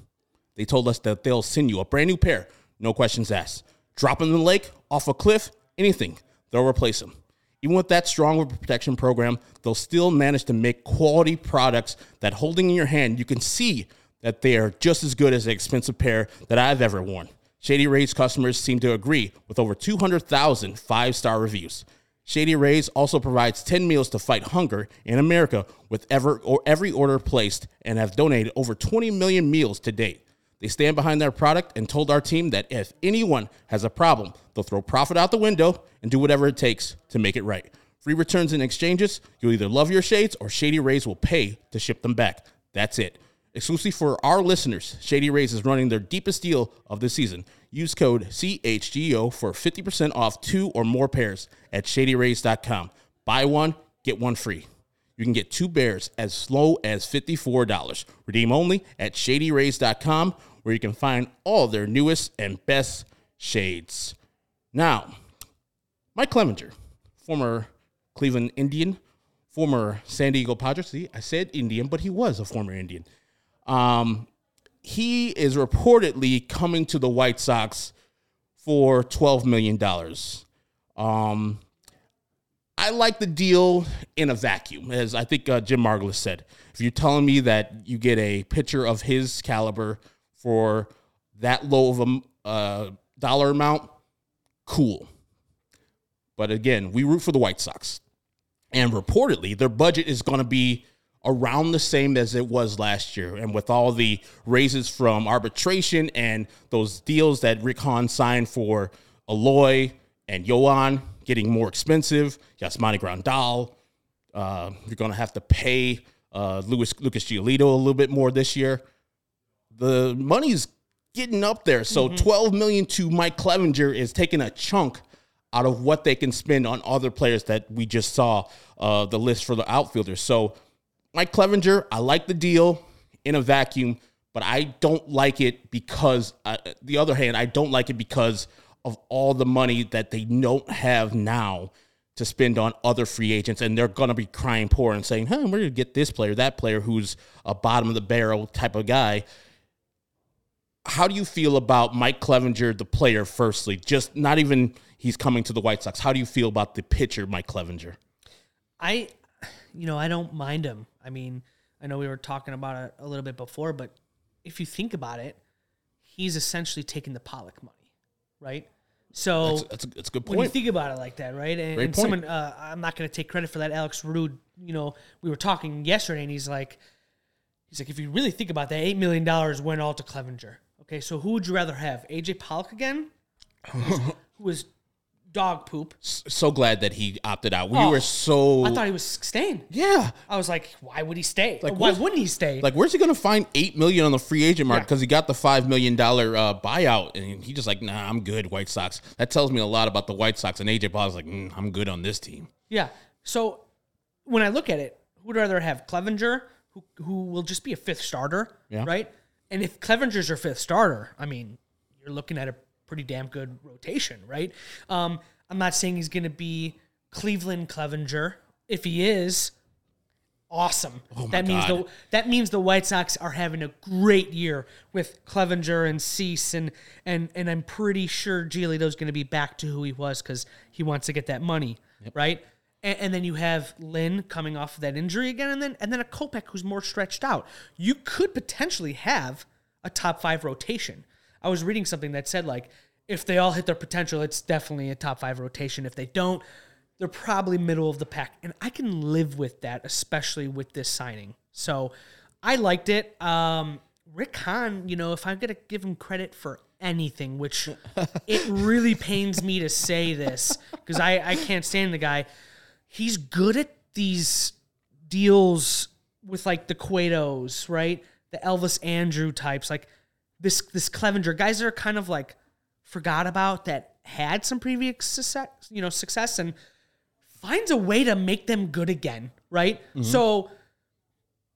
they told us that they'll send you a brand new pair, no questions asked. Drop them in the lake, off a cliff, anything, they'll replace them. Even with that strong protection program, they'll still manage to make quality products that holding in your hand, you can see that they are just as good as an expensive pair that I've ever worn. Shady Rays customers seem to agree with over 200,000 five star reviews. Shady Rays also provides 10 meals to fight hunger in America with ever or every order placed and have donated over 20 million meals to date. They stand behind their product and told our team that if anyone has a problem, they'll throw profit out the window and do whatever it takes to make it right. Free returns and exchanges, you'll either love your shades or Shady Rays will pay to ship them back. That's it. Exclusively for our listeners, Shady Rays is running their deepest deal of the season. Use code CHGO for 50% off two or more pairs at shadyrays.com. Buy one, get one free. You can get two bears as low as $54. Redeem only at shadyrays.com, where you can find all their newest and best shades. Now, Mike Clevinger, former Cleveland Indian, former San Diego Padres. See, I said Indian, but he was a former Indian. Um, he is reportedly coming to the White Sox for $12 million. Um, I like the deal in a vacuum, as I think uh, Jim Margalus said. If you're telling me that you get a pitcher of his caliber for that low of a uh, dollar amount, cool. But again, we root for the White Sox. And reportedly, their budget is going to be around the same as it was last year. And with all the raises from arbitration and those deals that Rick Hahn signed for Eloy and Yoan getting more expensive, Yasmani Grandal, uh, you're going to have to pay uh, Louis, Lucas Giolito a little bit more this year. The money's getting up there. So 12 million to Mike Clevinger is taking a chunk out of what they can spend on other players that we just saw uh, the list for the outfielders. So Mike Clevinger, I like the deal in a vacuum, but I don't like it because, uh, the other hand, I don't like it because of all the money that they don't have now to spend on other free agents, and they're going to be crying poor and saying, "Huh, we're going to get this player, that player, who's a bottom of the barrel type of guy." How do you feel about Mike Clevinger, the player? Firstly, just not even he's coming to the White Sox. How do you feel about the pitcher, Mike Clevinger? I, you know, I don't mind him. I mean, I know we were talking about it a little bit before, but if you think about it, he's essentially taking the Pollock money, right? So That's, that's, a, that's a good point. when you think about it like that, right? And, and someone, uh, I'm not going to take credit for that. Alex Rude, you know, we were talking yesterday, and he's like, he's like, if you really think about that, eight million dollars went all to Clevinger. Okay, so who would you rather have, AJ Pollock again, who was dog poop? so glad that he opted out. We Oh, were so I thought he was staying. yeah. I was like, why would he stay? Like, why wouldn't he stay? Like, where's he going to find eight million on the free agent market Yeah. because he got the five million dollar uh, buyout, and he just like, nah, I'm good. White Sox. That tells me a lot about the White Sox. And AJ Pollock's like, mm, I'm good on this team. yeah. So when I look at it, who would rather have Clevinger, who who will just be a fifth starter, Yeah. right? And if Clevinger's your fifth starter, I mean, you're looking at a pretty damn good rotation, right? Um, I'm not saying he's going to be Cleveland Clevinger. If he is, awesome. that means God. the that means the White Sox are having a great year with Clevinger and Cease and and and I'm pretty sure Giolito's going to be back to who he was because he wants to get that money, right? And, and then you have Lynn coming off of that injury again, and then and then a Kopech who's more stretched out. You could potentially have a top five rotation. I was reading something that said like if they all hit their potential, it's definitely a top five rotation. If they don't, they're probably middle of the pack. And I can live with that, especially with this signing. So I liked it. Um, Rick Hahn, you know, if I'm going to give him credit for anything, which it really pains me to say this because I, I can't stand the guy, he's good at these deals with like the Cuetos, right? The Elvis Andrus types, like this this Clevinger guys that are kind of like forgot about that had some previous success, you know, success and finds a way to make them good again, right? So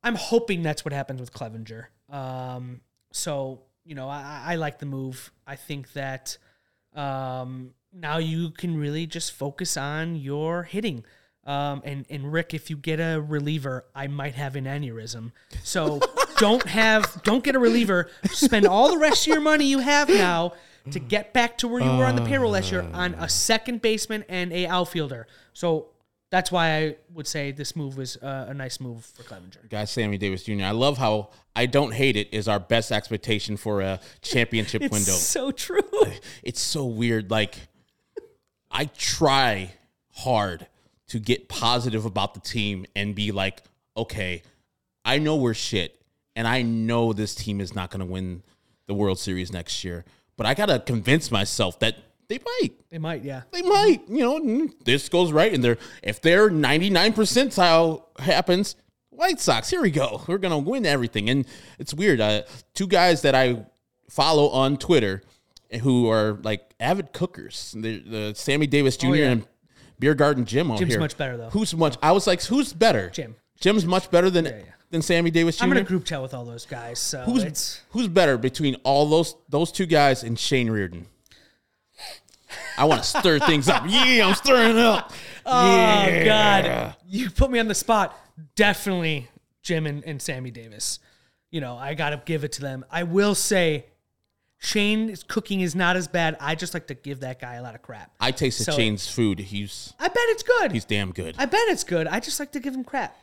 I'm hoping that's what happens with Clevinger. Um, so you know, I, I like the move. I think that um, now you can really just focus on your hitting. Um, and and Rick, if you get a reliever, I might have an aneurysm. So don't have don't get a reliever. Spend all the rest of your money you have now to get back to where you were on the payroll last year on a second baseman and a outfielder. So that's why I would say this move was uh, a nice move for Clevinger. Guy Sammy Davis Jr. I love how I don't hate it is our best expectation for a championship It's window. so true. it's so weird. Like, I try hard to get positive about the team and be like, okay, I know we're shit, and I know this team is not going to win the World Series next year, but I got to convince myself that they might. They might, yeah. They might, you know, this goes right in there. If their 99 percentile happens, White Sox, here we go. We're going to win everything. And it's weird. Uh, two guys that I follow on Twitter who are like avid cookers, the, the Sammy Davis Jr. Oh, yeah. and Beer Garden Jim out Jim's here. much better, though. Who's much? I was like, who's better? Jim. Jim's much better than yeah. Than Sammy Davis Jr. I'm in a group chat with all those guys, so Who's it's who's better between all those those two guys and Shane Reardon? I want to stir things up. Yeah, I'm stirring it up. oh god, you put me on the spot. Definitely Jim and, and Sammy Davis. You know, I gotta give it to them. I will say, Shane's cooking is not as bad. I just like to give that guy a lot of crap. I tasted So- Shane's food. He's I bet it's good. he's damn good. I bet it's good. I just like to give him crap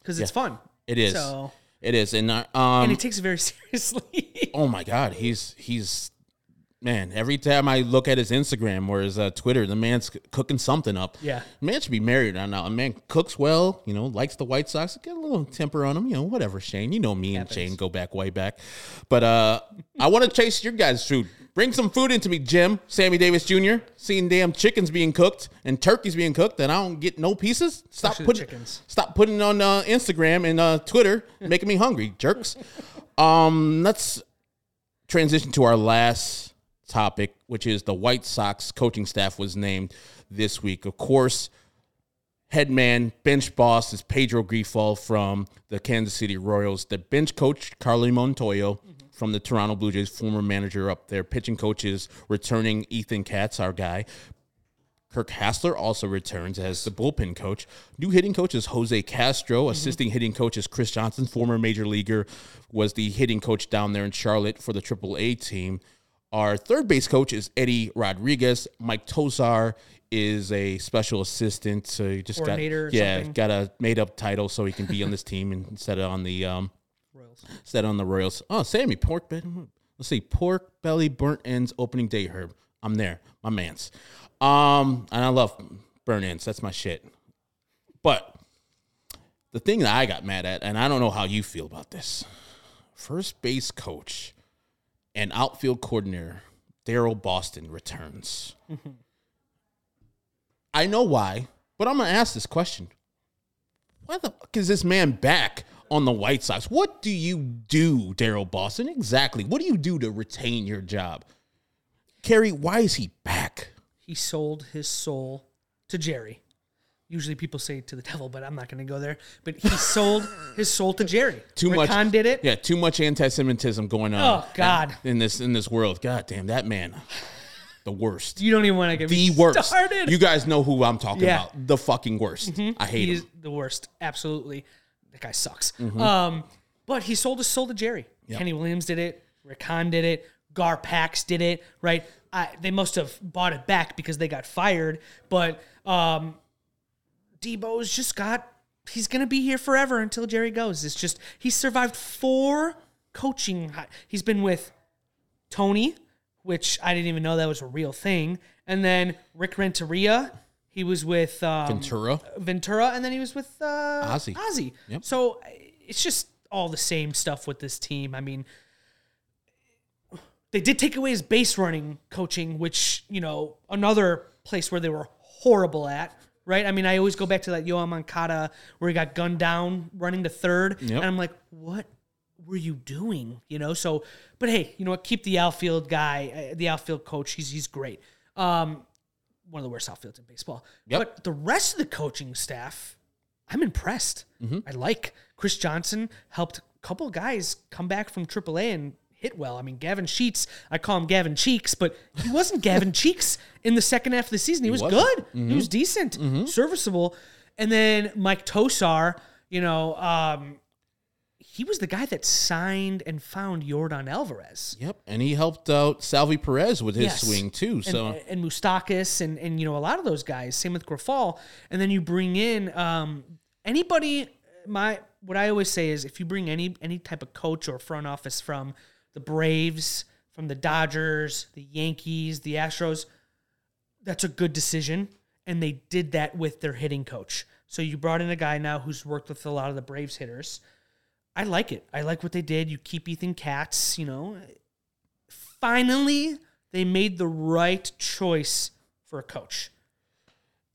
because it's fun. It is. So It is. And uh, and um he takes it very seriously. oh my god, he's he's man, every time I look at his Instagram or his uh, Twitter, the man's cooking something up. Yeah. man should be married right now. A man cooks well, you know, likes the White Sox. Get a little temper on him, you know, whatever. Shane, you know me and Shane go back way back, but uh, I want to chase your guys' food. Bring some food into me, Jim. Sammy Davis Jr. Seeing damn chickens being cooked and turkeys being cooked, and I don't get no pieces. Stop Especially putting chickens. stop putting on uh, Instagram and uh, Twitter, making me hungry, jerks. Um, let's transition to our last topic, which is the White Sox coaching staff was named this week. Of course, head man, bench boss is Pedro Grifol from the Kansas City Royals. The bench coach, Charlie Montoyo from the Toronto Blue Jays, former manager up there. Pitching coach is returning Ethan Katz, our guy. Curt Hasler also returns as the bullpen coach. New hitting coach is Jose Castro. Mm-hmm. Assisting hitting coach is Chris Johnson, former major leaguer, was the hitting coach down there in Charlotte for the AAA team. Our third base coach is Eddie Rodriguez. Mike Tosar is a special assistant. So he just got yeah something. got a made up title so he can be on this team instead of on the um instead on the Royals. Oh, Sammy pork belly. Let's see, pork belly burnt ends opening day herb. I'm there, my man's. Um, and I love burnt ends. That's my shit. But the thing that I got mad at, and I don't know how you feel about this, first base coach and outfield coordinator Daryl Boston returns. I know why, but I'm gonna ask this question: Why the fuck is this man back on the White Sox? What do you do, Daryl Boston? Exactly. What do you do to retain your job? Cary, why is he back? He sold his soul to Jerry. Usually people say to the devil, but I'm not going to go there. But he sold his soul to Jerry. Too Rick much. Did it. Yeah, too much anti-Semitism going on. Oh, God. in this in this world. God damn, that man, the worst. You don't even want to get the worst. started. You guys know who I'm talking Yeah. about. The fucking worst. I hate He's him. the worst. Absolutely. That guy sucks. Mm-hmm. Um, but he sold his soul to Jerry. Kenny Williams did it. Rick Hahn did it. Gar Pax did it. Right. I, they must have bought it back because they got fired. But um, Debo's just got. He's gonna be here forever until Jerry goes. It's just he survived four coaching. He's been with Tony, which I didn't even know that was a real thing, and then Rick Renteria. He was with um, Ventura. Ventura, and then he was with uh, Ozzie. Ozzie. Yep. So it's just all the same stuff with this team. I mean, they did take away his base running coaching, which you know another place where they were horrible at. Right. I mean, I always go back to that Yoan Moncada where he got gunned down running to third, Yep. and I'm like, what were you doing? You know. So, but hey, you know what? Keep the outfield guy, uh, the outfield coach. He's he's great. Um, one of the worst outfields in baseball. Yep. But the rest of the coaching staff, I'm impressed. Mm-hmm. I like Chris Johnson helped a couple guys come back from AAA and hit well. I mean, Gavin Sheets, I call him Gavin Cheeks, but he wasn't Gavin Cheeks in the second half of the season. He, was wasn't. good. He was decent, serviceable. And then Mike Tosar, you know, um, he was the guy that signed and found Yordan Alvarez. Yep, and he helped out Salvy Perez with his Yes. swing too. and, So and Moustakas and and you know a lot of those guys. Same with Grifol, and then you bring in um, anybody. My what I always say is if you bring any any type of coach or front office from the Braves, from the Dodgers, the Yankees, the Astros, that's a good decision. And they did that with their hitting coach. So you brought in a guy now who's worked with a lot of the Braves hitters. I like it. I like what they did. You keep Ethan Katz, you know. Finally, they made the right choice for a coach.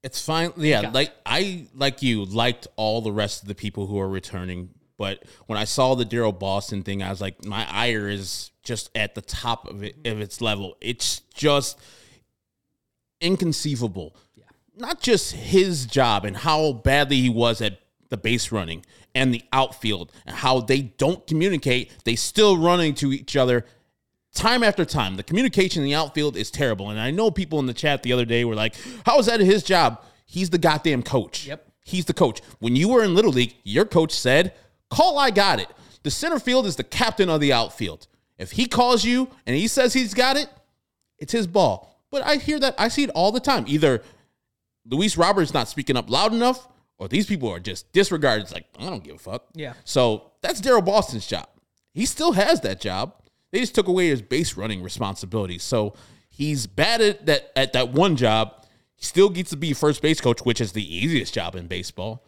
it's fine. Yeah, like I like you liked all the rest of the people who are returning, but when I saw the Daryl Boston thing, I was like, my ire is just at the top of it of its level. It's just inconceivable. Not just his job and how badly he was at the base running and the outfield and how they don't communicate. They still running to each other time after time. The communication in the outfield is terrible. And I know people in the chat the other day were like, How is that his job? He's the goddamn coach. Yep. He's the coach. When you were in Little League, your coach said, Call, I got it. The center field is the captain of the outfield. If he calls you and he says he's got it, it's his ball. But I hear that, I see it all the time. Either Luis Roberts not speaking up loud enough, or these people are just disregarded. It's like, I don't give a fuck. Yeah. So that's Daryl Boston's job. He still has that job. They just took away his base running responsibilities. So he's bad at that at that one job. He still gets to be first base coach, which is the easiest job in baseball.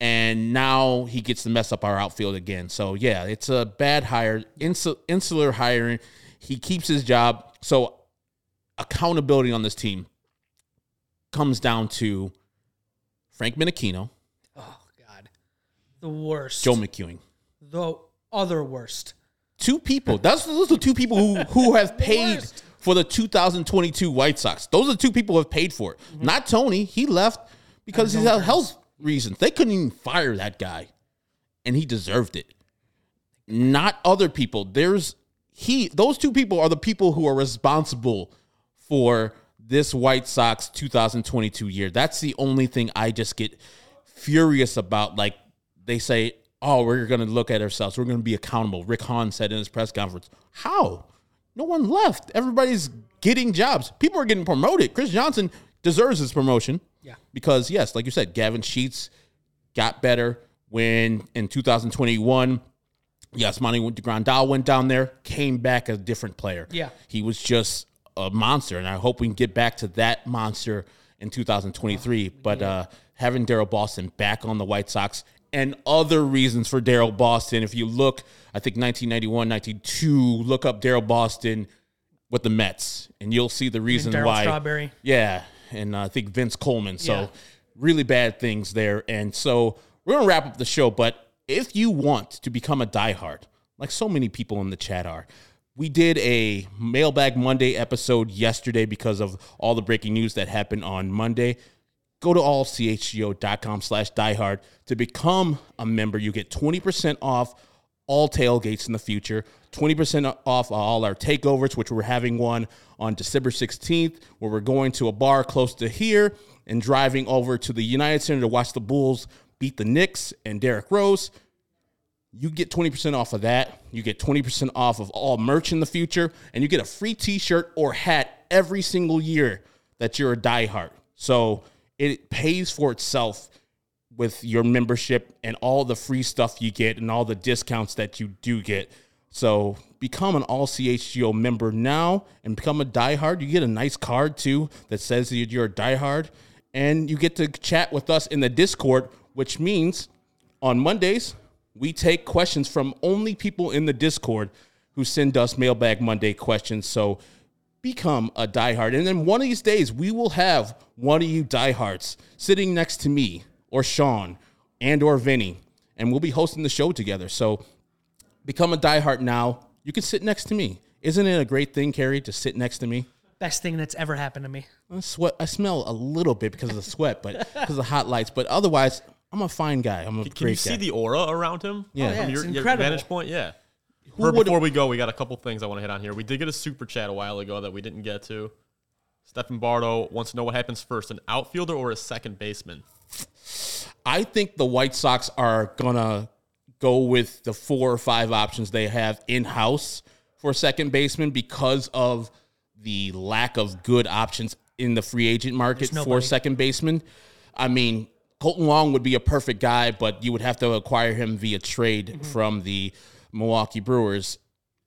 And now he gets to mess up our outfield again. So yeah, it's a bad hire, insul- insular hiring. He keeps his job. So accountability on this team comes down to Frank Menechino, Oh God, the worst. Joe McEwing. the other worst. Two people. That's those are the two people who who have paid worst. for the 2022 White Sox. Those are the two people who have paid for it. Mm-hmm. Not Tony. He left because he's had health reasons. They couldn't even fire that guy, and he deserved it. Not other people. There's he. Those two people are the people who are responsible for this White Sox 2022 year. That's the only thing I just get furious about. Like they say, oh, we're going to look at ourselves. We're going to be accountable. Rick Hahn said in his press conference, how? No one left. Everybody's getting jobs. People are getting promoted. Chris Johnson deserves his promotion. Yeah. Because, yes, like you said, Gavin Sheets got better when in 2021, yes, Monty Grandal went down there, came back a different player. Yeah. He was just a monster, and I hope we can get back to that monster in 2023. But uh, having Daryl Boston back on the White Sox and other reasons for Daryl Boston, if you look, I think 1991, 92, look up Daryl Boston with the Mets, and you'll see the reason why. Strawberry. Yeah, and uh, I think Vince Coleman. So Yeah. really bad things there. And so we're gonna wrap up the show. But if you want to become a diehard, like so many people in the chat are, we did a Mailbag Monday episode yesterday because of all the breaking news that happened on Monday. Go to allchgo.com slash diehard to become a member. You get 20% off all tailgates in the future, 20% off uh, all our takeovers, which we're having one on December 16th, where we're going to a bar close to here and driving over to the United Center to watch the Bulls beat the Knicks and Derrick Rose. You get 20% off of that. You get 20% off of all merch in the future, and you get a free t shirt or hat every single year that you're a diehard. So it pays for itself with your membership and all the free stuff you get and all the discounts that you do get. So become an all CHGO member now and become a diehard. You get a nice card too that says that you're a diehard, and you get to chat with us in the Discord, which means on Mondays we take questions from only people in the Discord who send us Mailbag Monday questions. So become a diehard. And then one of these days, we will have one of you diehards sitting next to me or Sean and or Vinny, and we'll be hosting the show together. So become a diehard now. You can sit next to me. Isn't it a great thing, Cary, to sit next to me? Best thing that's ever happened to me. I sweat. I smell a little bit because of the sweat, but because of the hot lights. But otherwise, I'm a fine guy. I'm a Can great you see guy. the aura around him? Yeah. Oh, yeah, From it's your, your incredible. vantage point, yeah. Who before we go, we got a couple things I want to hit on here. We did get a super chat a while ago that we didn't get to. Stephen Bardo wants to know what happens first, an outfielder or a second baseman? I think the White Sox are gonna go with the four or five options they have in house for second baseman because of the lack of good options in the free agent market for second baseman. I mean, Kolten Wong would be a perfect guy, but you would have to acquire him via trade mm-hmm. from the Milwaukee Brewers.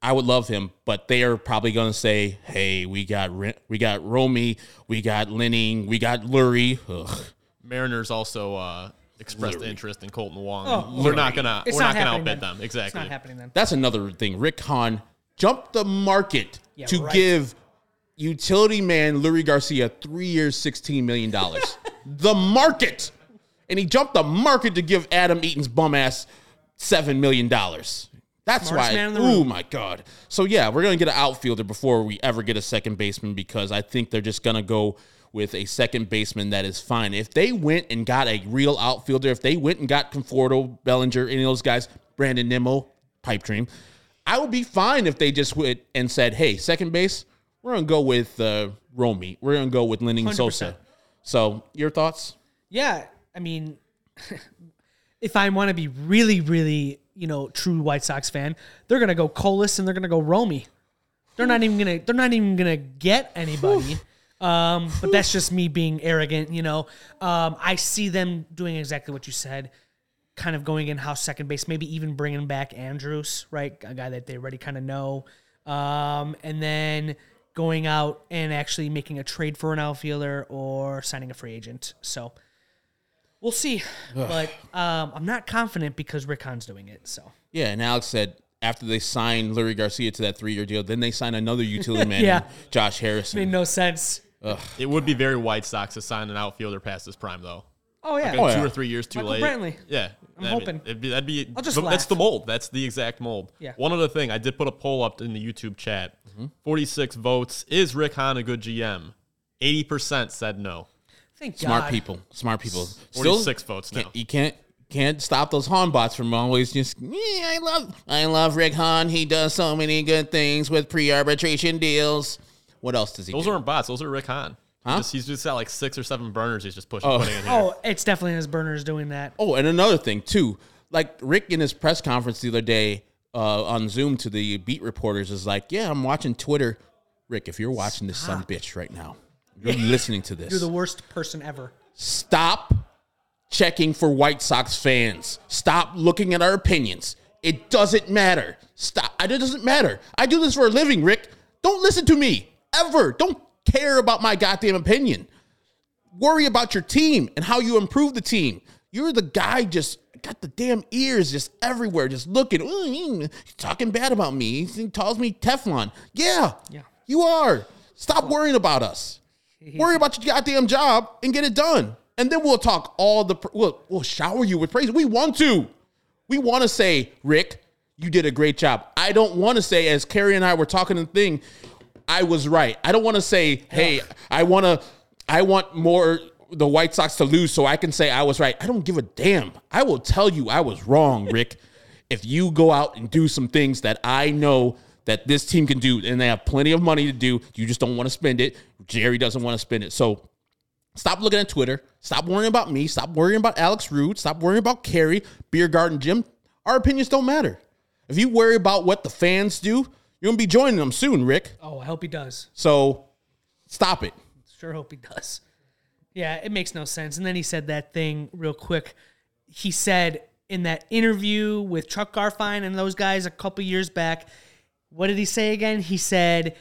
I would love him, but they are probably going to say, "Hey, we got Ri- we got Romy, we got Lenyn, we got Leury." Ugh. Mariners also uh, expressed interest in Kolten Wong. Oh, we're not gonna It's we're not not, gonna outbid then. them. Exactly. It's not happening then. That's another thing. Rick Hahn jumped the market Yeah, to right. give utility man Leury Garcia three years, $16 million. the market. And he jumped the market to give Adam Eaton's bum ass $7 million. That's Smartest why. Oh my God. So, yeah, we're going to get an outfielder before we ever get a second baseman because I think they're just going to go with a second baseman that is fine. If they went and got a real outfielder, if they went and got Conforto, Bellinger, any of those guys, Brandon Nimmo, pipe dream, I would be fine if they just went and said, hey, second base, we're going to go with uh, Romy. We're going to go with Lenyn 100%. Sosa. So, your thoughts? Yeah, I mean, if I want to be really, really, you know, true White Sox fan, they're gonna go Colas and they're gonna go Romy. They're not even gonna. They're not even gonna get anybody. Um, but that's just me being arrogant, you know. Um, I see them doing exactly what you said, kind of going in house second base, maybe even bringing back Andrus, right? A guy that they already kind of know. um, and then going out and actually making a trade for an outfielder or signing a free agent. So we'll see. But um, I'm not confident because Rick Hahn's doing it. So Yeah, and Alex said after they signed Leury Garcia to that three year deal, then they signed another utility man, Yeah. in Josh Harrison. made no sense. It would be very White Sox to sign an outfielder past his prime, though. Oh yeah. Like, Oh, two yeah. or three years too Michael late. Brantley. Yeah, I'm I mean, hoping. it'd be, that'd be. I'll just the- That's laugh. the mold. That's the exact mold. Yeah. One other thing, I did put a poll up in the YouTube chat. Mm-hmm. Forty-six votes. Is Rick Hahn a good GM? Eighty percent said no. Thank Smart God. people. Smart people. Still, 46 votes now. can't- You can't can't stop those Hahn bots from always just yeah, I love I love Rick Hahn. He does so many good things with pre-arbitration deals. What else does he Those do? aren't bots. Those are Rick Hahn. He Huh? Just, he's just got like six or seven burners. He's just pushing, Oh. putting in here. Oh, it's definitely his burners doing that. Oh, and another thing too, like Rick in his press conference the other day uh, on Zoom to the beat reporters is like, "Yeah, I'm watching Twitter." Rick, if you're watching this son bitch right now, you're listening to this. You're the worst person ever. Stop checking for White Sox fans. Stop looking at our opinions. It doesn't matter. Stop. It doesn't matter. I do this for a living, Rick. Don't listen to me ever. Don't care about my goddamn opinion. Worry about your team and how you improve the team. You're the guy just got the damn ears just everywhere, just looking. "Ooh, mm, He's talking bad about me. He calls me Teflon. Yeah, Yeah. you are. Stop worrying about us. Worry about your goddamn job and get it done. And then we'll talk all the, we'll, we'll shower you with praise. We want to. We want to say, Rick, you did a great job. I don't want to say, as Cary and I were talking the thing, I was right. I don't want to say, hey, I want to, I want more the White Sox to lose so I can say I was right. I don't give a damn. I will tell you I was wrong, Rick. if you go out and do some things that I know that this team can do and they have plenty of money to do, you just don't want to spend it. Jerry doesn't want to spend it. So Stop looking at Twitter. Stop worrying about me. Stop worrying about Alex Rude. Stop worrying about Cary, Beer Garden Jim. Our opinions don't matter. If you worry about what the fans do, you're gonna be joining them soon, Rick. Oh, I hope he does. So stop it. Sure hope he does. Yeah, it makes no sense. And then he said that thing real quick. He said in that interview with Chuck Garfien and those guys a couple years back, what did he say again? He said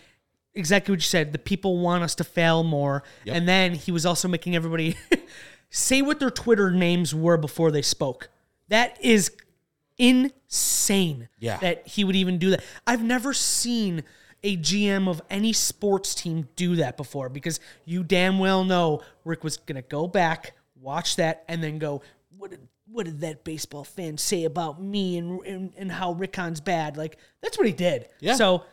exactly what you said. The people want us to fail more. And then he was also making everybody say what their Twitter names were before they spoke. That is insane. Yeah. That he would even do that. I've never seen a GM of any sports team do that before because you damn well know Rick was gonna go back, watch that, and then go, what did what did that baseball fan say about me and and, and how Rickon's bad? Like that's what he did. Yeah. So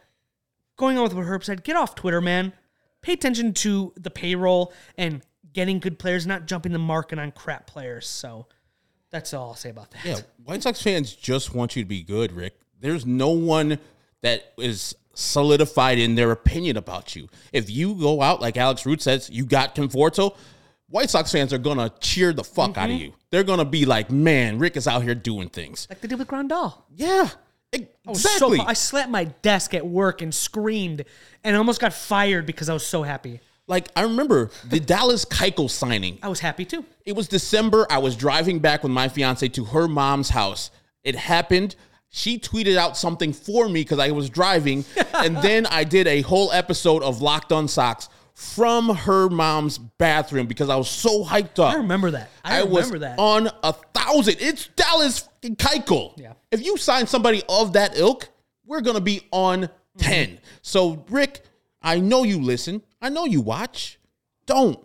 going on with what Herb said, get off Twitter, man. Pay attention to the payroll and getting good players, not jumping the market on crap players. So that's all I'll say about that. Yeah, White Sox fans just want you to be good, Rick. There's no one that is solidified in their opinion about you. If you go out like Alex Root says, you got Conforto, White Sox fans are gonna cheer the fuck out of mm-hmm. you. They're gonna be like, "Man, Rick is out here doing things." Like they did with Grandal. Yeah, e- I was exactly. so I slapped my desk at work and screamed and almost got fired because I was so happy. like I remember the Dallas Keuchel signing. I was happy too. It was December. I was driving back with my fiance to her mom's house. It happened. She tweeted out something for me because I was driving. and then I did a whole episode of Locked on Sox from her mom's bathroom because I was so hyped up. I remember that. I, was remember that. on a thousand. It's Dallas fucking Keuchel. Yeah. If you sign somebody of that ilk, we're gonna be on Mm-hmm. 10. So, Rick, I know you listen. I know you watch. Don't.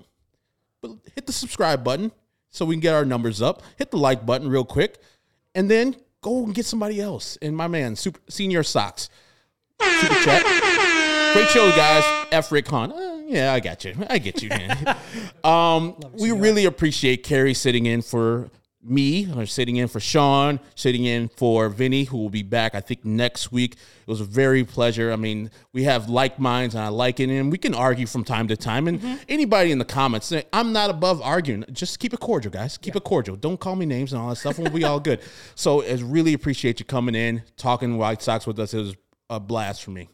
But hit the subscribe button so we can get our numbers up. Hit the like button real quick. And then go and get somebody else. And my man, Super Senior Socks. Super chat. Great show, guys. F Rick Hahn. Yeah, I got you. I get you, man. um, we really appreciate Cary sitting in for me, or sitting in for Sean, sitting in for Vinny, who will be back, I think, next week. It was a very pleasure. I mean, we have like minds, and I like it, and we can argue from time to time. And anybody in the comments, I'm not above arguing. Just keep it cordial, guys. Keep it cordial. Don't call me names and all that stuff, and we'll be all good. So, I really appreciate you coming in, talking White Sox with us. It was a blast for me.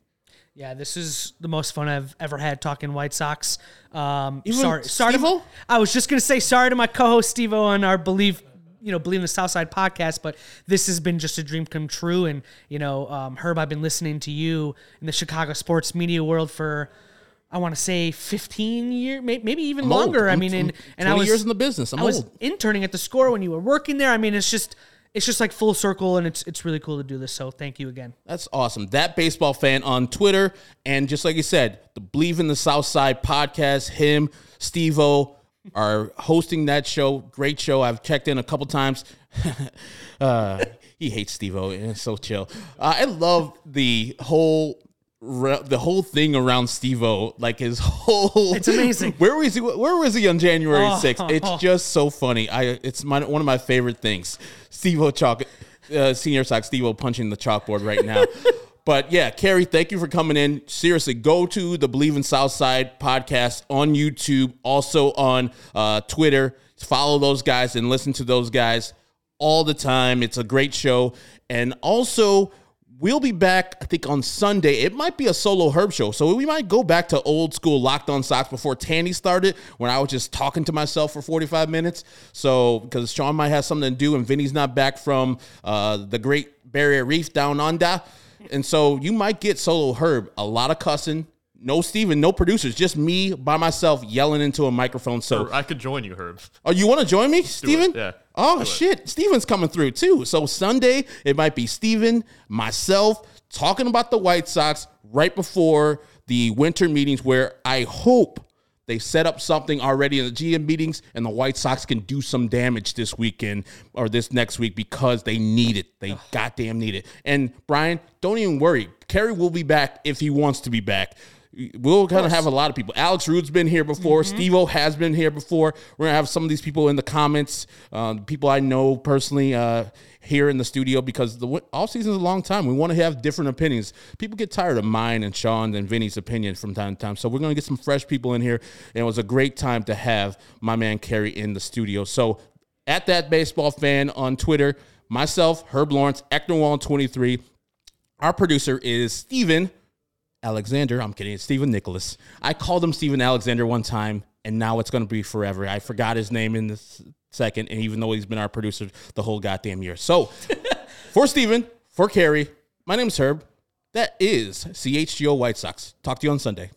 Yeah, this is the most fun I've ever had talking White Sox. Um, Even sorry, sorry. To? I was just gonna say sorry to my co-host Steve-O on our Believe you know, believe in the Southside podcast, but this has been just a dream come true. And, you know, um, Herb, I've been listening to you in the Chicago sports media world for, I want to say 15 years, maybe even I'm longer. I I'm- mean, and, and 20 I was years in the business. I'm I was old. interning at the score when you were working there. I mean, it's just, it's just like full circle and it's, it's really cool to do this. So thank you again. That's awesome. That baseball fan on Twitter. And just like you said, the Believe in the South Side podcast, him, Steve O are hosting that show. Great show. I've checked in a couple times. uh, he hates Steve O. and It's so chill. Uh, I love the whole. Re- The whole thing around Steve O, like his whole, It's amazing. Where was he? Where was he on January Oh. 6th? It's just so funny. I, it's my one of my favorite things. Steve O chalk, uh, senior sock Steve O punching the chalkboard right now. but yeah, Cary, thank you for coming in. Seriously, go to the Believe in Southside podcast on YouTube, also on uh, Twitter. Follow those guys and listen to those guys all the time. It's a great show. And also, we'll be back, I think, on Sunday. It might be a solo Herb show. So we might go back to old school Locked On Sox before Tanny started, when I was just talking to myself for 45 minutes. So, because Sean might have something to do and Vinny's not back from uh, the Great Barrier Reef down under. And so you might get solo Herb, a lot of cussing. No Steven, no producers, just me by myself yelling into a microphone. So I could join you, Herb. Oh, you want to join me, Steven? yeah. Oh shit, Steven's coming through too. So Sunday it might be Steven, myself talking about the White Sox right before the winter meetings where I hope they set up something already in the GM meetings and the White Sox can do some damage this weekend or this next week because they need it. They goddamn need it. And Brian, don't even worry. Cary will be back if he wants to be back. We'll kind of have a lot of people. Alex Rude's been here before. Steve O has been here before. We're gonna have some of these people in the comments. Um, people I know personally uh, here in the studio because the off season is a long time. We want to have different opinions. People get tired of mine and Sean and Vinny's opinion from time to time. So we're gonna get some fresh people in here. And it was a great time to have my man Cary in the studio. So at that baseball fan on Twitter, myself, Herb Lawrence, Ecknerwall 23. Our producer is Steven Alexander. I'm kidding. It's Stephen Nicholas. I called him Stephen Alexander one time, and now it's going to be forever. I forgot his name in this second, and even though he's been our producer the whole goddamn year. So, for Stephen, for Cary, my name's Herb. That is CHGO White Sox. Talk to you on Sunday.